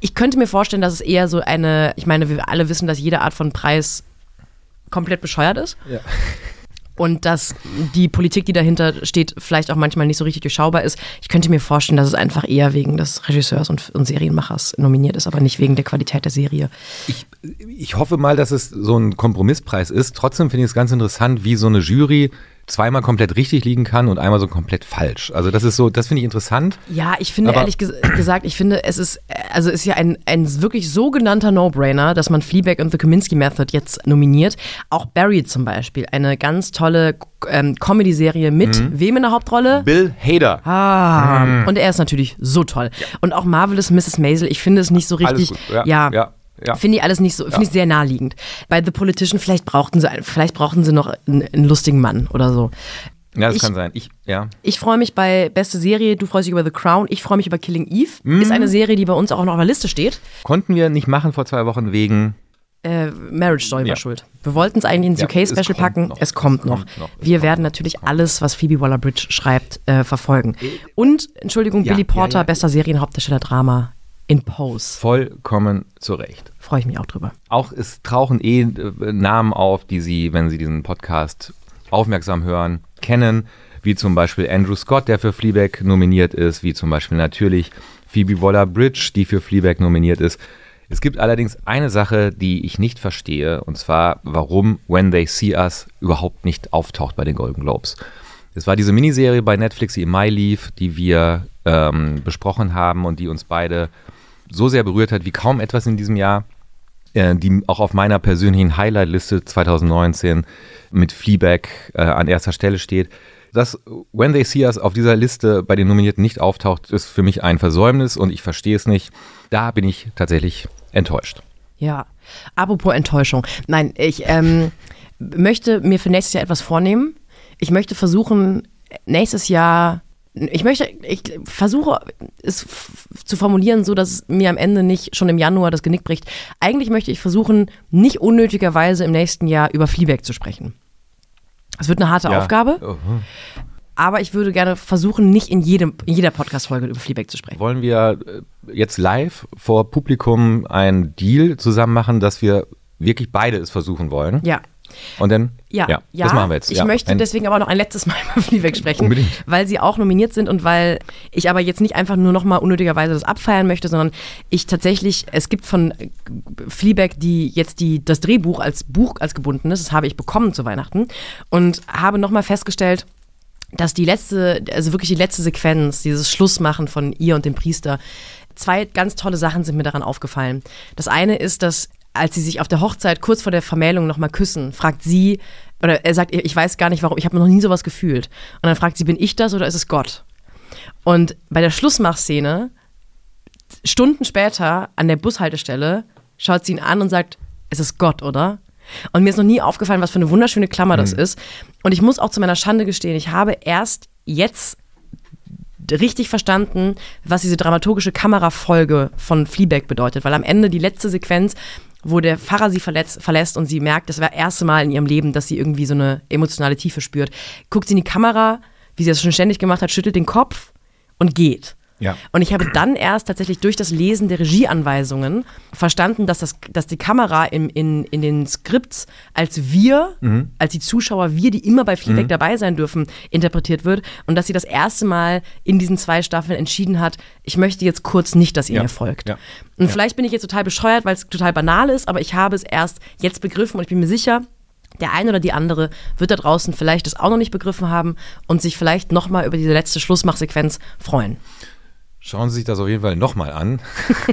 Ich könnte mir vorstellen, dass es eher so eine, ich meine, wir alle wissen, dass jede Art von Preis komplett bescheuert ist. Ja. Und dass die Politik, die dahinter steht, vielleicht auch manchmal nicht so richtig durchschaubar ist. Ich könnte mir vorstellen, dass es einfach eher wegen des Regisseurs und, und Serienmachers nominiert ist, aber nicht wegen der Qualität der Serie. Ich, ich hoffe mal, dass es so ein Kompromisspreis ist. Trotzdem finde ich es ganz interessant, wie so eine Jury zweimal komplett richtig liegen kann und einmal so komplett falsch. Also das ist so, das finde ich interessant. Ja, ich finde Aber- ehrlich ges gesagt, ich finde, es ist, also ist ja ein, ein wirklich sogenannter No-Brainer, dass man Fleabag und The Kominsky Method jetzt nominiert. Auch Barry zum Beispiel, eine ganz tolle ähm, Comedy-Serie mit Mhm. wem in der Hauptrolle? Bill Hader. Ah, und er ist natürlich so toll. Und auch Marvelous Mrs. Maisel, ich finde es nicht so Alles richtig. gut. Ja, ja, ja. Finde ich alles nicht so, finde ich sehr naheliegend. Bei The Politician, vielleicht brauchten sie, vielleicht brauchten sie noch einen, einen lustigen Mann oder so. Ja, das Ich- kann sein. Ich, ja. Ich freue mich bei beste Serie, du freust dich über The Crown, ich freue mich über Killing Eve. Mhm. Ist eine Serie, die bei uns auch noch auf der Liste steht. Konnten wir nicht machen vor zwei Wochen wegen. Äh, Marriage Story Ja. war schuld. Wir wollten es eigentlich ins Ja, UK-Special packen. noch. Es kommt Es noch. kommt noch. Wir kommt werden noch. natürlich alles, was Phoebe Waller-Bridge schreibt, äh, verfolgen. Und, Entschuldigung, Ja, Billy ja, Porter, ja. bester Serienhauptdarsteller Drama in Pose. Vollkommen zurecht. Freue ich mich auch drüber. Auch es tauchen eh äh, Namen auf, die Sie, wenn Sie diesen Podcast aufmerksam hören, kennen, wie zum Beispiel Andrew Scott, der für Fleabag nominiert ist, wie zum Beispiel natürlich Phoebe Waller-Bridge, die für Fleabag nominiert ist. Es gibt allerdings eine Sache, die ich nicht verstehe, und zwar, warum When They See Us überhaupt nicht auftaucht bei den Golden Globes. Es war diese Miniserie bei Netflix, die im Mai lief, die wir ähm, besprochen haben und die uns beide so sehr berührt hat wie kaum etwas in diesem Jahr, äh, die auch auf meiner persönlichen Highlight-Liste 2019 mit Fleabag äh, an erster Stelle steht. Dass When They See Us auf dieser Liste bei den Nominierten nicht auftaucht, ist für mich ein Versäumnis und ich verstehe es nicht. Da bin ich tatsächlich enttäuscht. Ja, apropos Enttäuschung. Nein, ich ähm, möchte mir für nächstes Jahr etwas vornehmen. Ich möchte versuchen, nächstes Jahr ich möchte, ich versuche es zu formulieren, so dass es mir am Ende nicht schon im Januar das Genick bricht. Eigentlich möchte ich versuchen, nicht unnötigerweise im nächsten Jahr über Fleabag zu sprechen. Es wird eine harte ja. Aufgabe. Uh -huh. Aber ich würde gerne versuchen, nicht in, jedem, in jeder Podcast-Folge über Fleabag zu sprechen. Wollen wir äh, jetzt live vor Publikum einen Deal zusammen machen, dass wir wirklich beide es versuchen wollen? Ja. Und dann, ja, ja, ja das machen wir jetzt. Ich ja, möchte deswegen aber noch ein letztes Mal über Fleabag sprechen, Unbedingt. weil sie auch nominiert sind und weil ich aber jetzt nicht einfach nur noch mal unnötigerweise das abfeiern möchte, sondern ich tatsächlich, es gibt von Fleabag die jetzt die, das Drehbuch als Buch als gebundenes, das habe ich bekommen zu Weihnachten und habe noch mal festgestellt, dass die letzte, also wirklich die letzte Sequenz, dieses Schlussmachen von ihr und dem Priester, zwei ganz tolle Sachen sind mir daran aufgefallen. Das eine ist, dass als sie sich auf der Hochzeit kurz vor der Vermählung nochmal küssen, fragt sie, oder er sagt, ich weiß gar nicht warum, ich habe noch nie sowas gefühlt. Und dann fragt sie, bin ich das oder ist es Gott? Und bei der Schlussmachszene, Stunden später an der Bushaltestelle, schaut sie ihn an und sagt, es ist Gott, oder? Und mir ist noch nie aufgefallen, was für eine wunderschöne Klammer das mhm. ist. Und ich muss auch zu meiner Schande gestehen, ich habe erst jetzt richtig verstanden, was diese dramaturgische Kamerafolge von Fleabag bedeutet, weil am Ende die letzte Sequenz wo der Pfarrer sie verletzt, verlässt und sie merkt, das war das erste Mal in ihrem Leben, dass sie irgendwie so eine emotionale Tiefe spürt. Guckt sie in die Kamera, wie sie das schon ständig gemacht hat, schüttelt den Kopf und geht. Ja. Und ich habe dann erst tatsächlich durch das Lesen der Regieanweisungen verstanden, dass, das, dass die Kamera in, in, in den Skripts als wir, mhm. als die Zuschauer, wir, die immer bei Fleabag mhm. dabei sein dürfen, interpretiert wird. Und dass sie das erste Mal in diesen zwei Staffeln entschieden hat, ich möchte jetzt kurz nicht, dass ihr ja. mir folgt. Ja. Und vielleicht bin ich jetzt total bescheuert, weil es total banal ist, aber ich habe es erst jetzt begriffen und ich bin mir sicher, der eine oder die andere wird da draußen vielleicht das auch noch nicht begriffen haben und sich vielleicht nochmal über diese letzte Schlussmachsequenz freuen. Schauen Sie sich das auf jeden Fall nochmal an.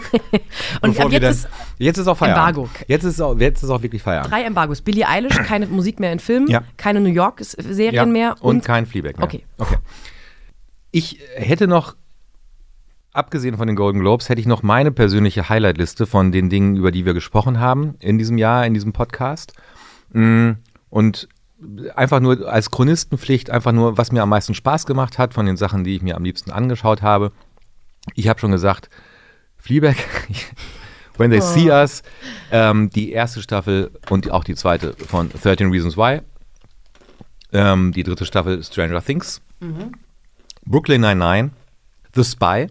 und jetzt, dann, ist jetzt ist auch Feierabend. Embargo. Jetzt ist, auch, jetzt ist auch wirklich Feierabend. Drei Embargos. Billie Eilish, keine Musik mehr in Filmen, ja. keine New York-Serien ja. mehr. Und, und, kein Fleabag mehr. Okay. okay. Ich hätte noch, abgesehen von den Golden Globes, hätte ich noch meine persönliche Highlight-Liste von den Dingen, über die wir gesprochen haben in diesem Jahr, in diesem Podcast. Mm, und einfach nur als Chronistenpflicht, einfach nur, was mir am meisten Spaß gemacht hat von den Sachen, die ich mir am liebsten angeschaut habe. Ich habe schon gesagt, Fleabag, When They oh. See Us, ähm, die erste Staffel und auch die zweite von 13 Reasons Why. Ähm, die dritte Staffel Stranger Things. Mhm. Brooklyn 99. The Spy.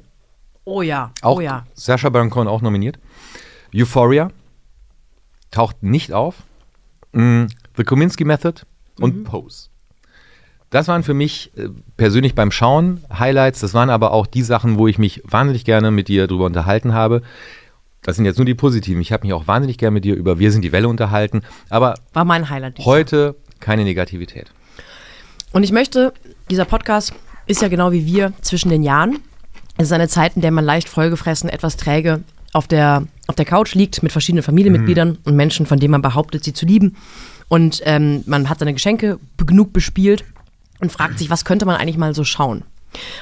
Oh ja, auch oh ja. Sasha Baron Cohen auch nominiert. Euphoria taucht nicht auf. Mm, The Kominsky Method und mhm. Pose. Das waren für mich äh, persönlich beim Schauen Highlights. Das waren aber auch die Sachen, wo ich mich wahnsinnig gerne mit dir drüber unterhalten habe. Das sind jetzt nur die positiven. Ich habe mich auch wahnsinnig gerne mit dir über Wir sind die Welle unterhalten. Aber war mein Highlight. Heute keine Negativität. Und ich möchte, dieser Podcast ist ja genau wie wir zwischen den Jahren. Es ist eine Zeit, in der man leicht vollgefressen, etwas träge auf der, auf der Couch liegt mit verschiedenen Familienmitgliedern mhm. und Menschen, von denen man behauptet, sie zu lieben. Und ähm, man hat seine Geschenke genug bespielt und fragt sich, was könnte man eigentlich mal so schauen?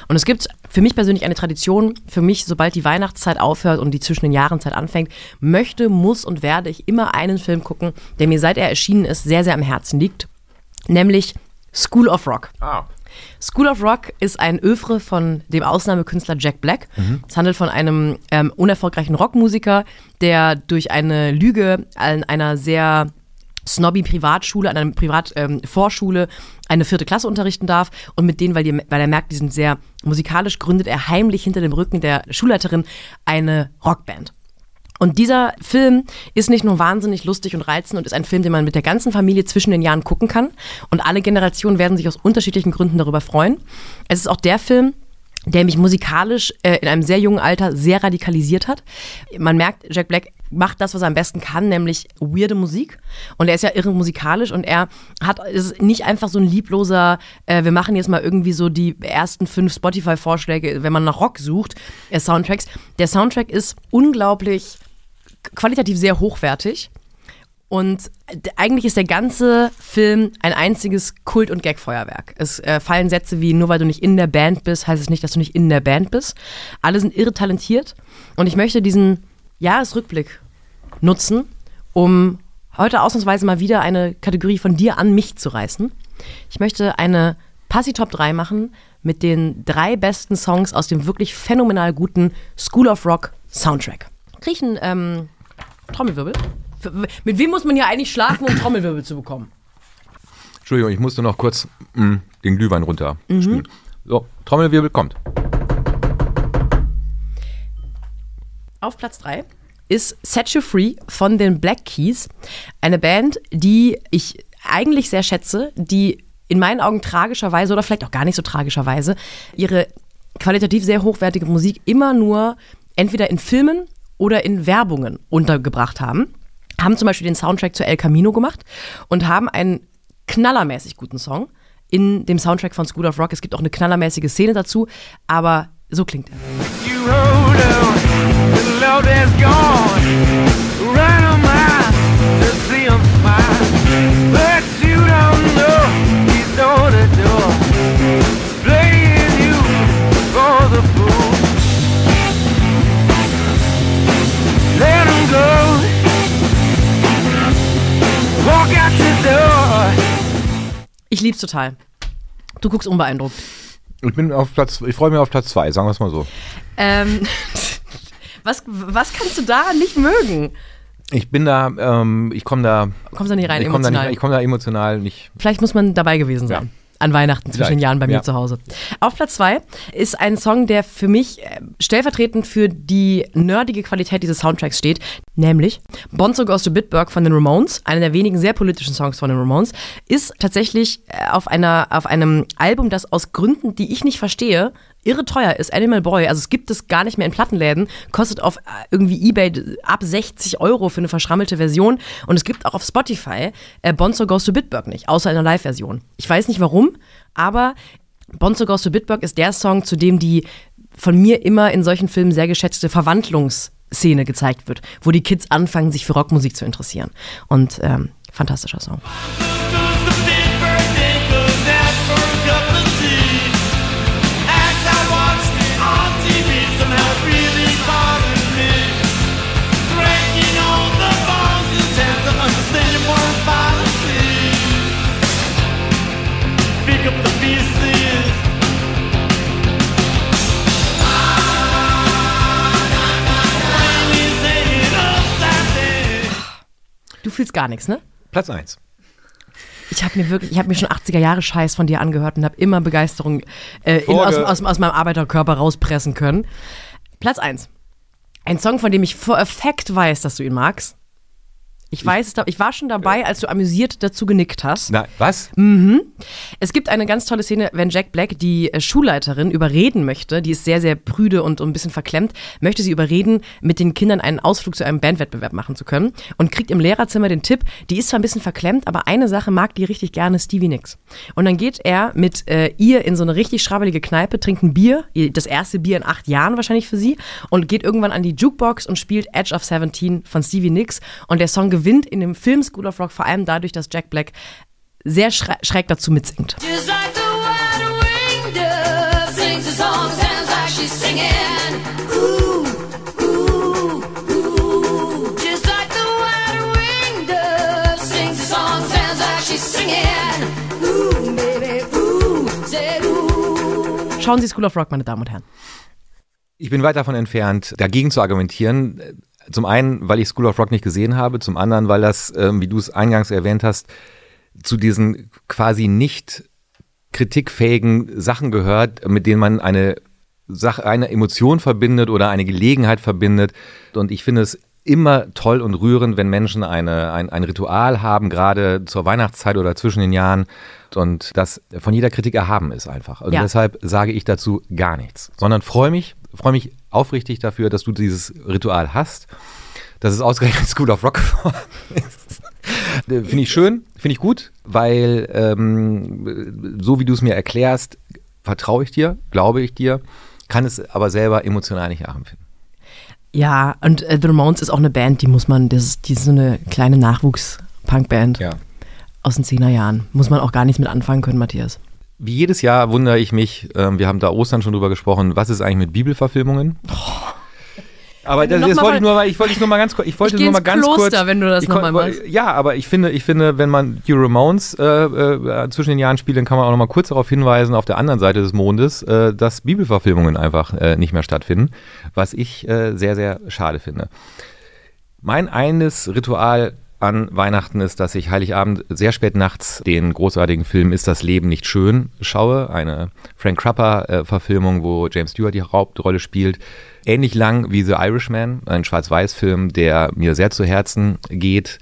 Und es gibt für mich persönlich eine Tradition, für mich, sobald die Weihnachtszeit aufhört und die zwischen den Jahrenzeit anfängt, möchte, muss und werde ich immer einen Film gucken, der mir seit er erschienen ist sehr, sehr am Herzen liegt, nämlich School of Rock. Ah. School of Rock ist ein Övre von dem Ausnahmekünstler Jack Black. Mhm. Es handelt von einem ähm, unerfolgreichen Rockmusiker, der durch eine Lüge an einer sehr snobby Privatschule, an einer Privatvorschule ähm, eine vierte Klasse unterrichten darf und mit denen, weil, die, weil er merkt, die sind sehr musikalisch, gründet er heimlich hinter dem Rücken der Schulleiterin eine Rockband. Und dieser Film ist nicht nur wahnsinnig lustig und reizend und ist ein Film, den man mit der ganzen Familie zwischen den Jahren gucken kann. Und alle Generationen werden sich aus unterschiedlichen Gründen darüber freuen. Es ist auch der Film, der mich musikalisch äh, in einem sehr jungen Alter sehr radikalisiert hat. Man merkt, Jack Black macht das, was er am besten kann, nämlich weirde Musik. Und er ist ja irre musikalisch und er hat ist nicht einfach so ein liebloser, äh, wir machen jetzt mal irgendwie so die ersten fünf Spotify-Vorschläge, wenn man nach Rock sucht, äh, Soundtracks. Der Soundtrack ist unglaublich qualitativ sehr hochwertig. Und eigentlich ist der ganze Film ein einziges Kult- und Gagfeuerwerk. Es äh, fallen Sätze wie, nur weil du nicht in der Band bist, heißt es nicht, dass du nicht in der Band bist. Alle sind irre talentiert. Und ich möchte diesen Jahresrückblick nutzen, um heute ausnahmsweise mal wieder eine Kategorie von dir an mich zu reißen. Ich möchte eine Passi Top 3 machen mit den drei besten Songs aus dem wirklich phänomenal guten School of Rock Soundtrack. Einen ähm, Trommelwirbel? Mit wem muss man ja eigentlich schlafen, um Trommelwirbel zu bekommen? Entschuldigung, ich musste noch kurz mh, den Glühwein runter. Mhm. So, Trommelwirbel kommt. Auf Platz 3 ist Set You Free von den Black Keys. Eine Band, die ich eigentlich sehr schätze, die in meinen Augen tragischerweise oder vielleicht auch gar nicht so tragischerweise ihre qualitativ sehr hochwertige Musik immer nur entweder in Filmen oder in Werbungen untergebracht haben. Haben zum Beispiel den Soundtrack zu El Camino gemacht und haben einen knallermäßig guten Song in dem Soundtrack von School of Rock. Es gibt auch eine knallermäßige Szene dazu, aber so klingt er. Ich lieb's total. Du guckst unbeeindruckt. Ich bin auf Platz, ich freue mich auf Platz zwei, sagen wir es mal so. Ähm, was, was kannst du da nicht mögen? Ich bin da, ähm, ich komme da. Kommst da nicht rein ich emotional? Komm da nicht, ich komme da emotional nicht. Vielleicht muss man dabei gewesen sein. An Weihnachten zwischen den Jahren bei mir ja. zu Hause. Auf Platz zwei ist ein Song, der für mich äh, stellvertretend für die nerdige Qualität dieses Soundtracks steht, nämlich Bonzo Goes to Bitburg von den Ramones, einer der wenigen sehr politischen Songs von den Ramones, ist tatsächlich äh, auf, einer, auf einem Album, das aus Gründen, die ich nicht verstehe, irre teuer ist, Animal Boy. Also es gibt es gar nicht mehr in Plattenläden, kostet auf äh, irgendwie Ebay ab 60 Euro für eine verschrammelte Version und es gibt auch auf Spotify äh, Bonzo Goes to Bitburg nicht, außer in der Live-Version. Ich weiß nicht warum, aber Bonzo Goes to Bitburg ist der Song, zu dem die von mir immer in solchen Filmen sehr geschätzte Verwandlungsszene gezeigt wird, wo die Kids anfangen, sich für Rockmusik zu interessieren. Und ähm, fantastischer Song. Du fühlst gar nichts, ne? Platz 1. Ich habe mir wirklich, ich habe mir schon 80er Jahre Scheiß von dir angehört und habe immer Begeisterung äh, in, aus, aus, aus, meinem Arbeiterkörper rauspressen können. Platz 1. Ein Song, von dem ich a fact weiß, dass du ihn magst. Ich weiß es, ich war schon dabei, als du amüsiert dazu genickt hast. Na, was? Mhm. Es gibt eine ganz tolle Szene, wenn Jack Black die äh, Schulleiterin überreden möchte, die ist sehr, sehr prüde und ein bisschen verklemmt, möchte sie überreden, mit den Kindern einen Ausflug zu einem Bandwettbewerb machen zu können und kriegt im Lehrerzimmer den Tipp, die ist zwar ein bisschen verklemmt, aber eine Sache mag die richtig gerne, Stevie Nicks. Und dann geht er mit äh, ihr in so eine richtig schrabbelige Kneipe, trinkt ein Bier, das erste Bier in acht Jahren wahrscheinlich für sie, und geht irgendwann an die Jukebox und spielt Edge of 17 von Stevie Nicks und der Song gewinnt in dem Film School of Rock vor allem dadurch, dass Jack Black sehr schräg, schräg dazu mitsingt. Schauen Sie School of Rock, meine Damen und Herren. Ich bin weit davon entfernt, dagegen zu argumentieren. Zum einen, weil ich School of Rock nicht gesehen habe, zum anderen, weil das, ähm, wie du es eingangs erwähnt hast, zu diesen quasi nicht kritikfähigen Sachen gehört, mit denen man eine Sache, eine Emotion verbindet oder eine Gelegenheit verbindet. Und ich finde es immer toll und rührend, wenn Menschen eine, ein, ein Ritual haben, gerade zur Weihnachtszeit oder zwischen den Jahren und das von jeder Kritik erhaben ist einfach. Und Ja. deshalb sage ich dazu gar nichts, sondern freue mich, freue mich aufrichtig dafür, dass du dieses Ritual hast, dass es ausgerechnet School of Rock geworden ist. Äh, Finde ich schön, finde ich gut, weil ähm, so wie du es mir erklärst, vertraue ich dir, glaube ich dir, kann es aber selber emotional nicht nachempfinden. Ja, und äh, The Ramones ist auch eine Band, die muss man, das ist, die ist so eine kleine Nachwuchs-Punk-Band Ja. aus den 10er Jahren. Muss man auch gar nichts mit anfangen können, Matthias. Wie jedes Jahr wundere ich mich, ähm, wir haben da Ostern schon drüber gesprochen, was ist eigentlich mit Bibelverfilmungen? Aber Wenn du das, das wollte ich nur mal, ich wollte nur mal ganz kurz, ich wollte Ich nur mal ganz Kloster, kurz. wenn du das ich noch mal kon- machst. Ja, aber ich finde, ich finde, wenn man die Ramones äh, äh, zwischen den Jahren spielt, dann kann man auch noch mal kurz darauf hinweisen, auf der anderen Seite des Mondes, äh, dass Bibelverfilmungen einfach äh, nicht mehr stattfinden, was ich äh, sehr, sehr schade finde. Mein eines Ritual an Weihnachten ist, dass ich Heiligabend sehr spät nachts den großartigen Film Ist das Leben nicht schön schaue. Eine Frank Crapper-Verfilmung, wo James Stewart die Hauptrolle spielt. Ähnlich lang wie The Irishman, ein Schwarz-Weiß-Film, der mir sehr zu Herzen geht.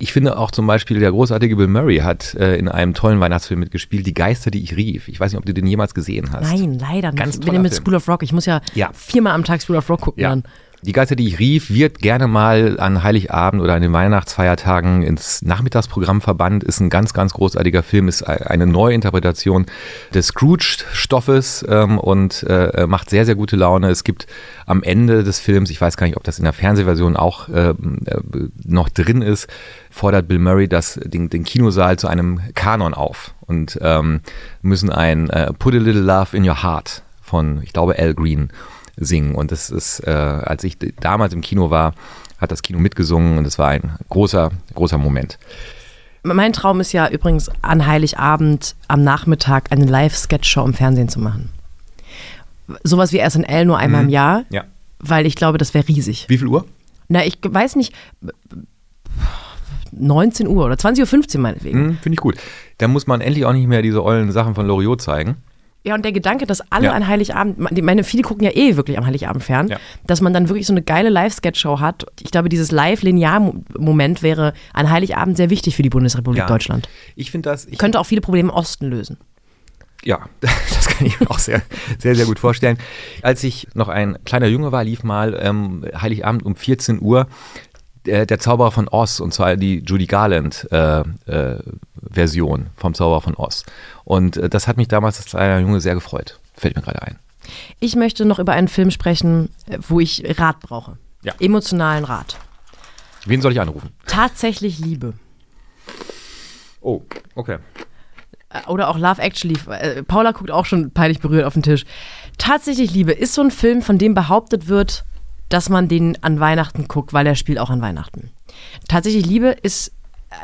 Ich finde auch zum Beispiel, der großartige Bill Murray hat äh, in einem tollen Weihnachtsfilm mitgespielt, Die Geister, die ich rief. Ich weiß nicht, ob du den jemals gesehen hast. Nein, leider nicht. Ganz ich bin mit. School of Rock. Ich muss ja, Ja. viermal am Tag School of Rock gucken Ja. dann. Die Geister, die ich rief, wird gerne mal an Heiligabend oder an den Weihnachtsfeiertagen ins Nachmittagsprogramm verbannt. Ist ein ganz, ganz großartiger Film, ist eine Neuinterpretation des Scrooge-Stoffes ähm, und äh, macht sehr, sehr gute Laune. Es gibt am Ende des Films, ich weiß gar nicht, ob das in der Fernsehversion auch äh, noch drin ist, fordert Bill Murray das, den, den Kinosaal zu einem Kanon auf und ähm, müssen ein äh, Put a Little Love in Your Heart von, ich glaube, Al Green singen. Und das ist, äh, als ich damals im Kino war, hat das Kino mitgesungen und es war ein großer, großer Moment. Mein Traum ist ja übrigens an Heiligabend am Nachmittag eine Live-Sketch-Show im Fernsehen zu machen. Sowas wie SNL nur einmal im Jahr, Ja. weil ich glaube, das wäre riesig. Wie viel Uhr? Na, ich weiß nicht, 19 Uhr oder 20.15 Uhr meinetwegen. Hm, Finde ich gut. Da muss man endlich auch nicht mehr diese ollen Sachen von Loriot zeigen. Ja, und der Gedanke, dass alle Ja. an Heiligabend, meine, viele gucken ja eh wirklich am Heiligabend fern, Ja. dass man dann wirklich so eine geile Live-Sketch-Show hat. Ich glaube, dieses Live-Linear-Moment wäre an Heiligabend sehr wichtig für die Bundesrepublik Ja. Deutschland. Ich finde das. Ich, Könnte auch viele Probleme im Osten lösen. Ja, das kann ich mir auch sehr, sehr, sehr gut vorstellen. Als ich noch ein kleiner Junge war, lief mal ähm, Heiligabend um 14 Uhr der, der Zauberer von Oz und zwar die Judy Garland äh, äh, Version vom Zauberer von Oz. Und äh, das hat mich damals als kleiner Junge sehr gefreut. Fällt mir gerade ein. Ich möchte noch über einen Film sprechen, äh, wo ich Rat brauche. Ja. Emotionalen Rat. Wen soll ich anrufen? Tatsächlich Liebe. Oh, okay. Äh, Oder auch Love Actually. Äh, Paula guckt auch schon peinlich berührt auf den Tisch. Tatsächlich Liebe ist so ein Film, von dem behauptet wird, dass man den an Weihnachten guckt, weil er spielt auch an Weihnachten. Tatsächlich Liebe ist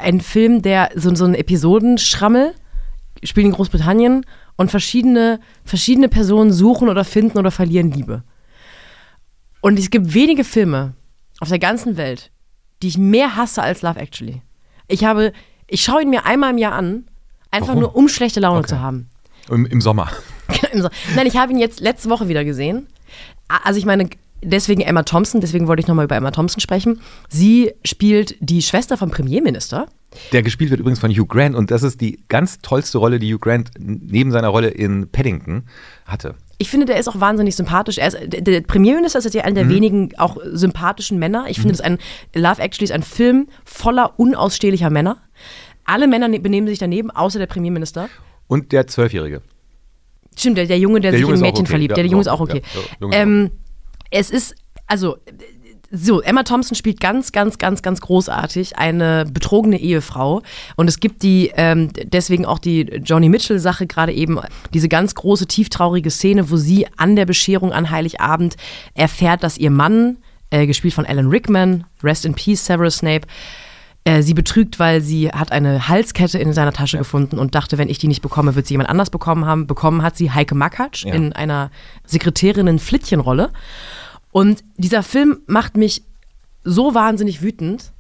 ein Film, der so, so ein Episodenschrammel spielt in Großbritannien und verschiedene, verschiedene Personen suchen oder finden oder verlieren Liebe. Und es gibt wenige Filme auf der ganzen Welt, die ich mehr hasse als Love Actually. Ich habe, ich schaue ihn mir einmal im Jahr an, einfach Warum? nur um schlechte Laune Okay. zu haben. Im, Im Sommer. Nein, ich habe ihn jetzt letzte Woche wieder gesehen. Also ich meine, deswegen Emma Thompson, deswegen wollte ich nochmal über Emma Thompson sprechen. Sie spielt die Schwester vom Premierminister. Der gespielt wird übrigens von Hugh Grant und das ist die ganz tollste Rolle, die Hugh Grant neben seiner Rolle in Paddington hatte. Ich finde, der ist auch wahnsinnig sympathisch. Er ist, der, Premierminister ist ja einer der wenigen auch sympathischen Männer. Ich finde, das ist ein Love Actually ist ein Film voller unausstehlicher Männer. Alle Männer ne- benehmen sich daneben, außer der Premierminister. Und der Zwölfjährige. Stimmt, der, der Junge, der, Der sich Junge in ist Mädchen okay. verliebt. Ja, der, der Junge ist so, auch okay. ja, ja, ist ähm, es ist, also, so, Emma Thompson spielt ganz, ganz, ganz, ganz großartig eine betrogene Ehefrau. Und es gibt die, ähm, deswegen auch die Johnny Mitchell-Sache gerade eben, diese ganz große, tieftraurige Szene, wo sie an der Bescherung an Heiligabend erfährt, dass ihr Mann, äh, gespielt von Alan Rickman, Rest in Peace, Severus Snape, äh, sie betrügt, weil sie hat eine Halskette in seiner Tasche gefunden und dachte, wenn ich die nicht bekomme, wird sie jemand anders bekommen haben. Bekommen hat sie Heike Makatsch Ja. in einer Sekretärinnen-Flittchenrolle. Und dieser Film macht mich so wahnsinnig wütend,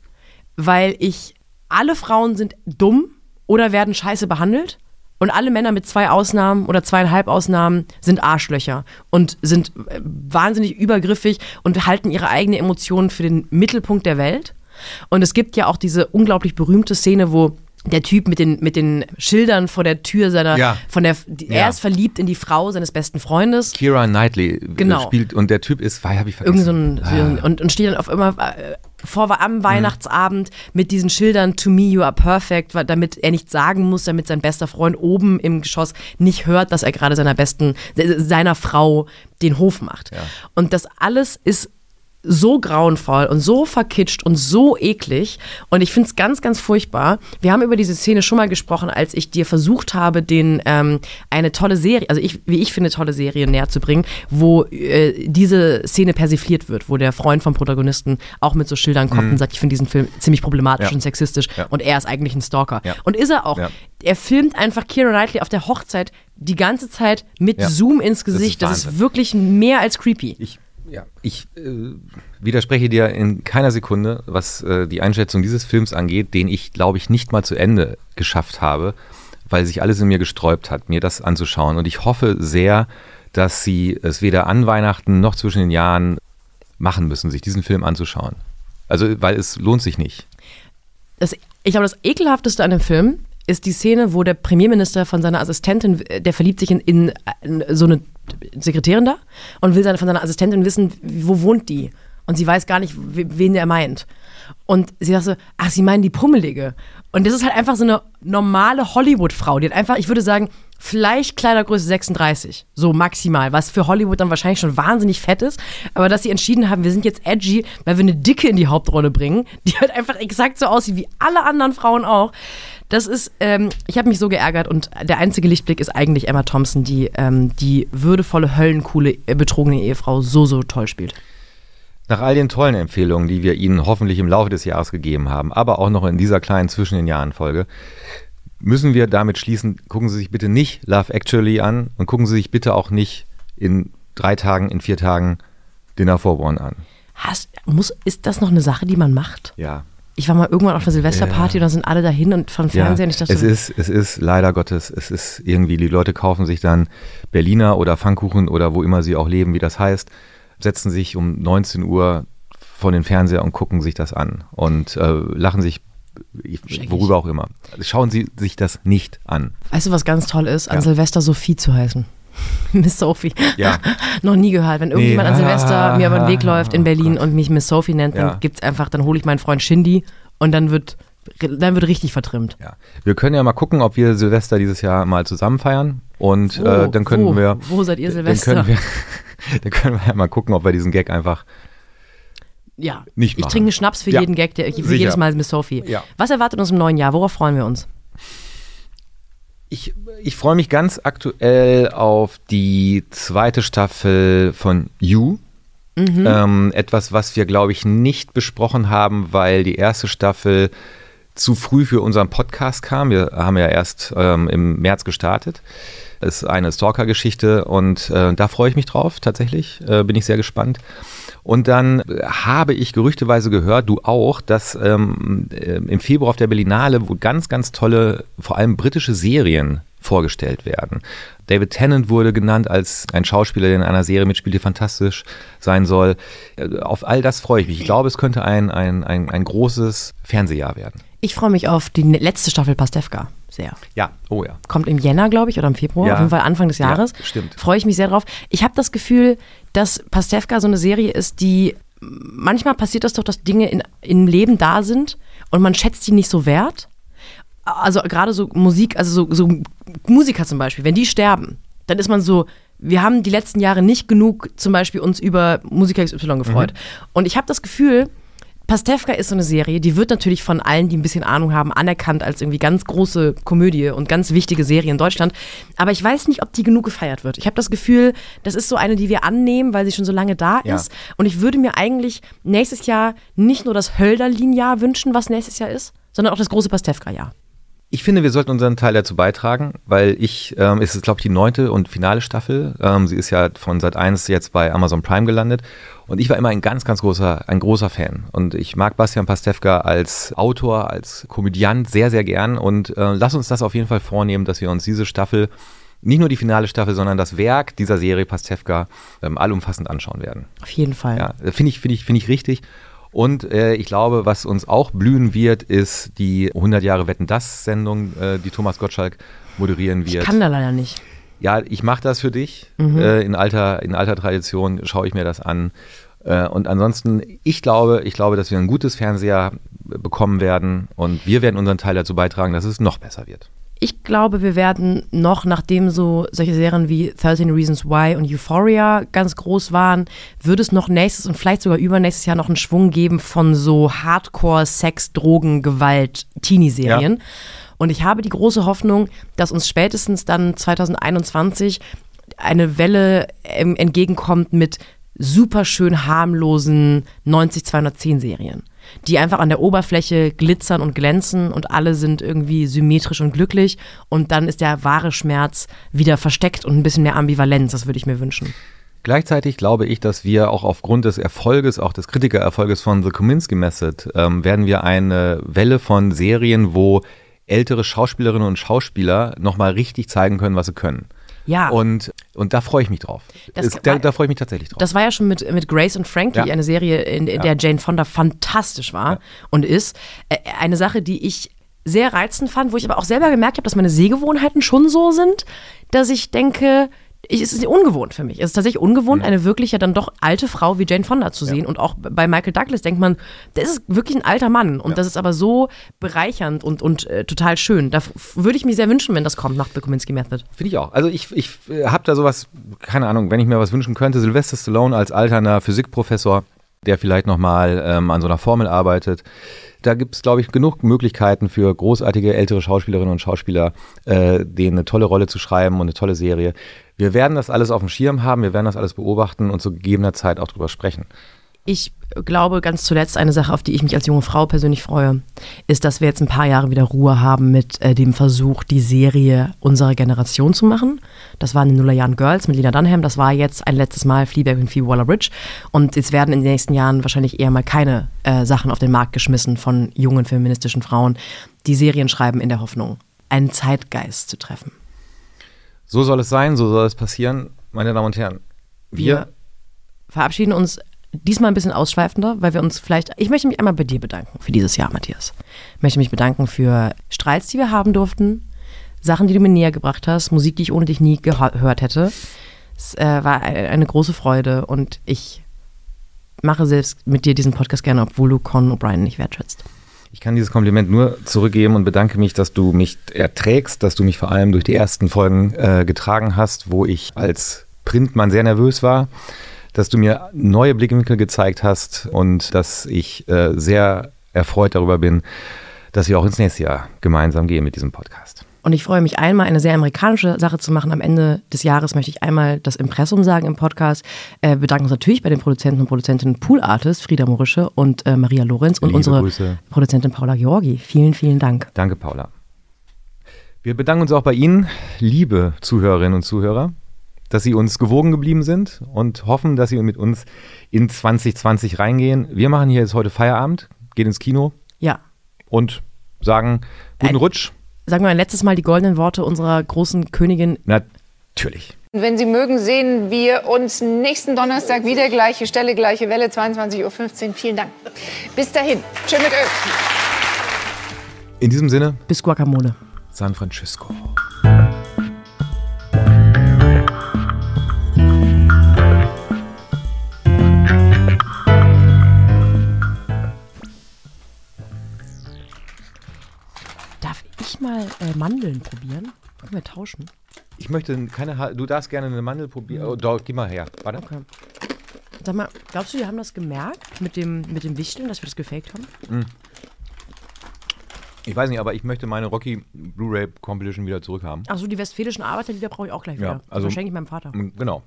weil ich alle Frauen sind dumm oder werden scheiße behandelt Und alle Männer mit zwei Ausnahmen oder zweieinhalb Ausnahmen sind Arschlöcher und sind äh, wahnsinnig übergriffig und halten ihre eigenen Emotionen für den Mittelpunkt der Welt. Und es gibt ja auch diese unglaublich berühmte Szene, wo der Typ mit den, mit den Schildern vor der Tür seiner, Ja. von der, die, Ja. er ist verliebt in die Frau seines besten Freundes. Kira Knightley äh, Genau. spielt und der Typ ist, habe ich Irgend vergessen. so ein, ein, und, und steht dann auf immer äh, vor am Weihnachtsabend mit diesen Schildern To me you are perfect, damit er nichts sagen muss, damit sein bester Freund oben im Geschoss nicht hört, dass er gerade seiner besten, se- seiner Frau den Hof macht. Und das alles ist so grauenvoll und so verkitscht und so eklig. Und ich finde es ganz, ganz furchtbar. Wir haben über diese Szene schon mal gesprochen, als ich dir versucht habe, den ähm, eine tolle Serie, also ich, wie ich finde, tolle Serie näher zu bringen, wo äh, diese Szene persifliert wird, wo der Freund vom Protagonisten auch mit so Schildern kommt und sagt, ich finde diesen Film ziemlich problematisch Mhm. Ja. und sexistisch Ja. und er ist eigentlich ein Stalker. Ja. Und ist er auch. Er filmt einfach Keira Knightley auf der Hochzeit die ganze Zeit mit. Zoom ins Gesicht. Das ist, Wahnsinn. wirklich mehr als creepy. Ich, ja, ich äh, widerspreche dir in keiner Sekunde, was äh, die Einschätzung dieses Films angeht, den ich, glaube ich, nicht mal zu Ende geschafft habe, weil sich alles in mir gesträubt hat, mir das anzuschauen. Und ich hoffe sehr, dass sie es weder an Weihnachten noch zwischen den Jahren machen müssen, sich diesen Film anzuschauen. Also, weil es lohnt sich nicht. das, ich glaube, das ekelhafteste an dem Film ist die Szene, wo der Premierminister von seiner Assistentin, äh, der verliebt sich in, in, in so eine Sekretärin da und will seine, von seiner Assistentin wissen, wo wohnt die? Und sie weiß gar nicht, we- wen er meint. Und sie sagt so, ach, sie meinen die Pummelige. Und das ist halt einfach so eine normale Hollywood-Frau. Die hat einfach, ich würde sagen, vielleicht Kleidergröße 36. So maximal. Was für Hollywood dann wahrscheinlich schon wahnsinnig fett ist. Aber dass sie entschieden haben, wir sind jetzt edgy, weil wir eine Dicke in die Hauptrolle bringen, die halt einfach exakt so aussieht wie alle anderen Frauen auch. Das ist, ähm, ich habe mich so geärgert und der einzige Lichtblick ist eigentlich Emma Thompson, die ähm, die würdevolle, höllencoole, äh, betrogene Ehefrau so, so toll spielt. Nach all den tollen Empfehlungen, die wir Ihnen hoffentlich im Laufe des Jahres gegeben haben, aber auch noch in dieser kleinen Zwischen den Jahren Folge, müssen wir damit schließen, gucken Sie sich bitte nicht Love Actually an und gucken Sie sich bitte auch nicht in drei Tagen, in vier Tagen Dinner for One an. Hast, muss, ist das noch eine Sache, die man macht? Ja. Ich war mal irgendwann auf einer Silvesterparty und da sind alle dahin und vom Ja, Fernsehen. ich dachte, es ist, es ist leider Gottes, es ist irgendwie, die Leute kaufen sich dann Berliner oder Pfannkuchen oder wo immer sie auch leben, wie das heißt, setzen sich um 19 Uhr vor den Fernseher und gucken sich das an und äh, lachen sich, Schrecklich. worüber auch immer. Schauen Sie sich das nicht an. weißt du, was ganz toll ist, an Ja. Silvester Sophie zu heißen? Miss Sophie. Ja. Noch nie gehört. Wenn irgendjemand an Nee. Silvester mir über den Weg läuft in Oh Berlin Gott. und mich Miss Sophie nennt, dann Ja. gibt's einfach, dann hole ich meinen Freund Shindy und dann wird, dann wird richtig vertrimmt. Ja. Wir können ja mal gucken, ob wir Silvester dieses Jahr mal zusammen feiern und Wo? äh, dann können Wo? wir. Wo seid ihr Dann Silvester? können wir, dann können wir ja mal gucken, ob wir diesen Gag einfach Ja. Nicht ich machen. trinke einen Schnaps für Ja. jeden Gag, der, für Sicher. jedes Mal Miss Sophie. Ja. Was erwartet uns im neuen Jahr? Worauf freuen wir uns? Ich, ich freue mich ganz aktuell auf die zweite Staffel von You. Ähm, etwas, was wir, glaube ich, nicht besprochen haben, weil die erste Staffel zu früh für unseren Podcast kam. Wir haben ja erst ähm, im März gestartet. Es ist eine Stalker-Geschichte und äh, da freue ich mich drauf, tatsächlich. Äh, bin ich sehr gespannt. Und dann äh, habe ich gerüchteweise gehört, du auch, dass ähm, äh, im Februar auf der Berlinale wohl ganz, ganz tolle, vor allem britische Serien vorgestellt werden. David Tennant wurde genannt als ein Schauspieler, der in einer Serie mitspielt, die fantastisch sein soll. Äh, Auf all das freue ich mich. Ich glaube, es könnte ein, ein, ein, ein großes Fernsehjahr werden. Ich freue mich auf die letzte Staffel Pastewka sehr. Ja, oh ja. Kommt im Jänner, glaube ich, oder im Februar, Ja. auf jeden Fall Anfang des Ja, Jahres. stimmt. Freue ich mich sehr drauf. Ich habe das Gefühl, dass Pastewka so eine Serie ist, die manchmal passiert das doch, dass Dinge in, im Leben da sind und man schätzt die nicht so wert. Also gerade so Musik, also so, so Musiker zum Beispiel, wenn die sterben, dann ist man so, wir haben die letzten Jahre nicht genug zum Beispiel uns über Musiker XY gefreut. Und ich habe das Gefühl, Pastewka ist so eine Serie, die wird natürlich von allen, die ein bisschen Ahnung haben, anerkannt als irgendwie ganz große Komödie und ganz wichtige Serie in Deutschland. Aber ich weiß nicht, ob die genug gefeiert wird. Ich habe das Gefühl, das ist so eine, die wir annehmen, weil sie schon so lange da Ja. ist. Und ich würde mir eigentlich nächstes Jahr nicht nur das Hölderlin-Jahr wünschen, was nächstes Jahr ist, sondern auch das große Pastewka-Jahr. Ich finde, wir sollten unseren Teil dazu beitragen, weil ich, ähm, es ist, glaube ich, die neunte und finale Staffel. Ähm, sie ist ja von Sat 1 jetzt bei Amazon Prime gelandet. Und ich war immer ein ganz, ganz großer, ein großer Fan. Und ich mag Bastian Pastewka als Autor, als Komödiant sehr, sehr gern. Und äh, lass uns das auf jeden Fall vornehmen, dass wir uns diese Staffel, nicht nur die finale Staffel, sondern das Werk dieser Serie Pastewka ähm, allumfassend anschauen werden. Auf jeden Fall. Ja, finde ich, finde ich, finde ich richtig. Und äh, ich glaube, was uns auch blühen wird, ist die 100 Jahre Wetten das Sendung, äh, die Thomas Gottschalk moderieren wird. Ich kann da leider nicht. Ja, ich mache das für dich. Mhm. Äh, in, alter, in alter Tradition schaue ich mir das an. Äh, und ansonsten, ich glaube, ich glaube, dass wir ein gutes Fernseher bekommen werden und wir werden unseren Teil dazu beitragen, dass es noch besser wird. Ich glaube, wir werden noch, nachdem so solche Serien wie 13 Reasons Why und Euphoria ganz groß waren, würde es noch nächstes und vielleicht sogar übernächstes Jahr noch einen Schwung geben von so Hardcore, Sex, Drogen, Gewalt, Teenie-Serien. Ja. Und ich habe die große Hoffnung, dass uns spätestens dann 2021 eine Welle entgegenkommt mit super schön harmlosen 90-210 Serien, die einfach an der Oberfläche glitzern und glänzen und alle sind irgendwie symmetrisch und glücklich und dann ist der wahre Schmerz wieder versteckt und ein bisschen mehr Ambivalenz, das würde ich mir wünschen. Gleichzeitig glaube ich, dass wir auch aufgrund des Erfolges, auch des Kritikererfolges von The Kominsky Method, ähm, werden wir eine Welle von Serien, wo ältere Schauspielerinnen und Schauspieler nochmal richtig zeigen können, was sie können. Ja. Und, und da freue ich mich drauf. Das Es, da, war- da freue ich mich tatsächlich drauf. Das war ja schon mit, mit Grace und Frankie, Ja. eine Serie, in, in der Jane Fonda fantastisch war und ist. Eine Sache, die ich sehr reizend fand, wo ich aber auch selber gemerkt habe, dass meine Sehgewohnheiten schon so sind, dass ich denke, ich, es ist ungewohnt für mich. Es ist tatsächlich ungewohnt, eine wirklich ja dann doch alte Frau wie Jane Fonda zu sehen. Und auch bei Michael Douglas denkt man, das ist wirklich ein alter Mann. Und das ist aber so bereichernd und, und äh, total schön. Da würde ich mir sehr wünschen, wenn das kommt nach The Kominsky Method. Finde ich auch. Also ich, ich habe da sowas, keine Ahnung, wenn ich mir was wünschen könnte, Sylvester Stallone als alterner Physikprofessor, der vielleicht nochmal ähm, an so einer Formel arbeitet. Da gibt es, glaube ich, genug Möglichkeiten für großartige ältere Schauspielerinnen und Schauspieler, äh, denen eine tolle Rolle zu schreiben und eine tolle Serie. Wir werden das alles auf dem Schirm haben, wir werden das alles beobachten und zu gegebener Zeit auch drüber sprechen. Ich glaube ganz zuletzt eine Sache, auf die ich mich als junge Frau persönlich freue, ist, dass wir jetzt ein paar Jahre wieder Ruhe haben mit äh, dem Versuch, die Serie unserer Generation zu machen. Das waren die Nullerjahren Girls mit Lena Dunham. Das war jetzt ein letztes Mal Fleabag und Phoebe Waller-Bridge. Und jetzt werden in den nächsten Jahren wahrscheinlich eher mal keine äh, Sachen auf den Markt geschmissen von jungen feministischen Frauen, die Serien schreiben in der Hoffnung, einen Zeitgeist zu treffen. So soll es sein, so soll es passieren, meine Damen und Herren. Wir, verabschieden uns diesmal ein bisschen ausschweifender, weil wir uns vielleicht, ich möchte mich einmal bei dir bedanken für dieses Jahr, Matthias. Ich möchte mich bedanken für Streits, die wir haben durften, Sachen, die du mir näher gebracht hast, Musik, die ich ohne dich nie gehört hätte. Es äh, war eine große Freude und ich mache selbst mit dir diesen Podcast gerne, obwohl du Conan O'Brien nicht wertschätzt. Ich kann dieses Kompliment nur zurückgeben und bedanke mich, dass du mich erträgst, dass du mich vor allem durch die ersten Folgen äh, getragen hast, wo ich als Printmann sehr nervös war, dass du mir neue Blickwinkel gezeigt hast und dass ich äh, sehr erfreut darüber bin, dass wir auch ins nächste Jahr gemeinsam gehen mit diesem Podcast. Und ich freue mich einmal, eine sehr amerikanische Sache zu machen. Am Ende des Jahres möchte ich einmal das Impressum sagen im Podcast. Äh, bedanken uns natürlich bei den Produzenten und Produzentinnen Pool Artist, Frieda Morische und äh, Maria Lorenz und Liebe unsere Grüße. Produzentin Paula Georgi. Vielen, vielen Dank. Danke, Paula. Wir bedanken uns auch bei Ihnen, liebe Zuhörerinnen und Zuhörer, dass Sie uns gewogen geblieben sind und hoffen, dass Sie mit uns in 2020 reingehen. Wir machen hier jetzt heute Feierabend, gehen ins Kino Ja. und sagen guten Ein- Rutsch. Sagen wir ein letztes Mal die goldenen Worte unserer großen Königin. Natürlich. Wenn Sie mögen, sehen wir uns nächsten Donnerstag wieder. Gleiche Stelle, gleiche Welle, 22.15 Uhr. Vielen Dank. Bis dahin. Schön mit Öl. In diesem Sinne, Bis Guacamole. San Francisco. Ich mal äh, Mandeln probieren? Können wir tauschen? Ich möchte keine, Ha- du darfst gerne eine Mandel probieren. Oh, doch, gib mal her. Warte. Okay. Sag mal, glaubst du, die haben das gemerkt mit dem, mit dem Wichteln, dass wir das gefaked haben? Ich weiß nicht, aber ich möchte meine Rocky Blu-ray Compilation wieder zurückhaben. Achso, die westfälischen Arbeiterlieder brauche ich auch gleich Ja, wieder. also- Das schenke ich meinem Vater. Genau.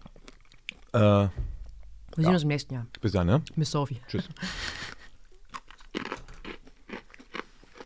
Äh, Wir sehen uns im nächsten Jahr. bis dann, ne? Miss Sophie. Tschüss.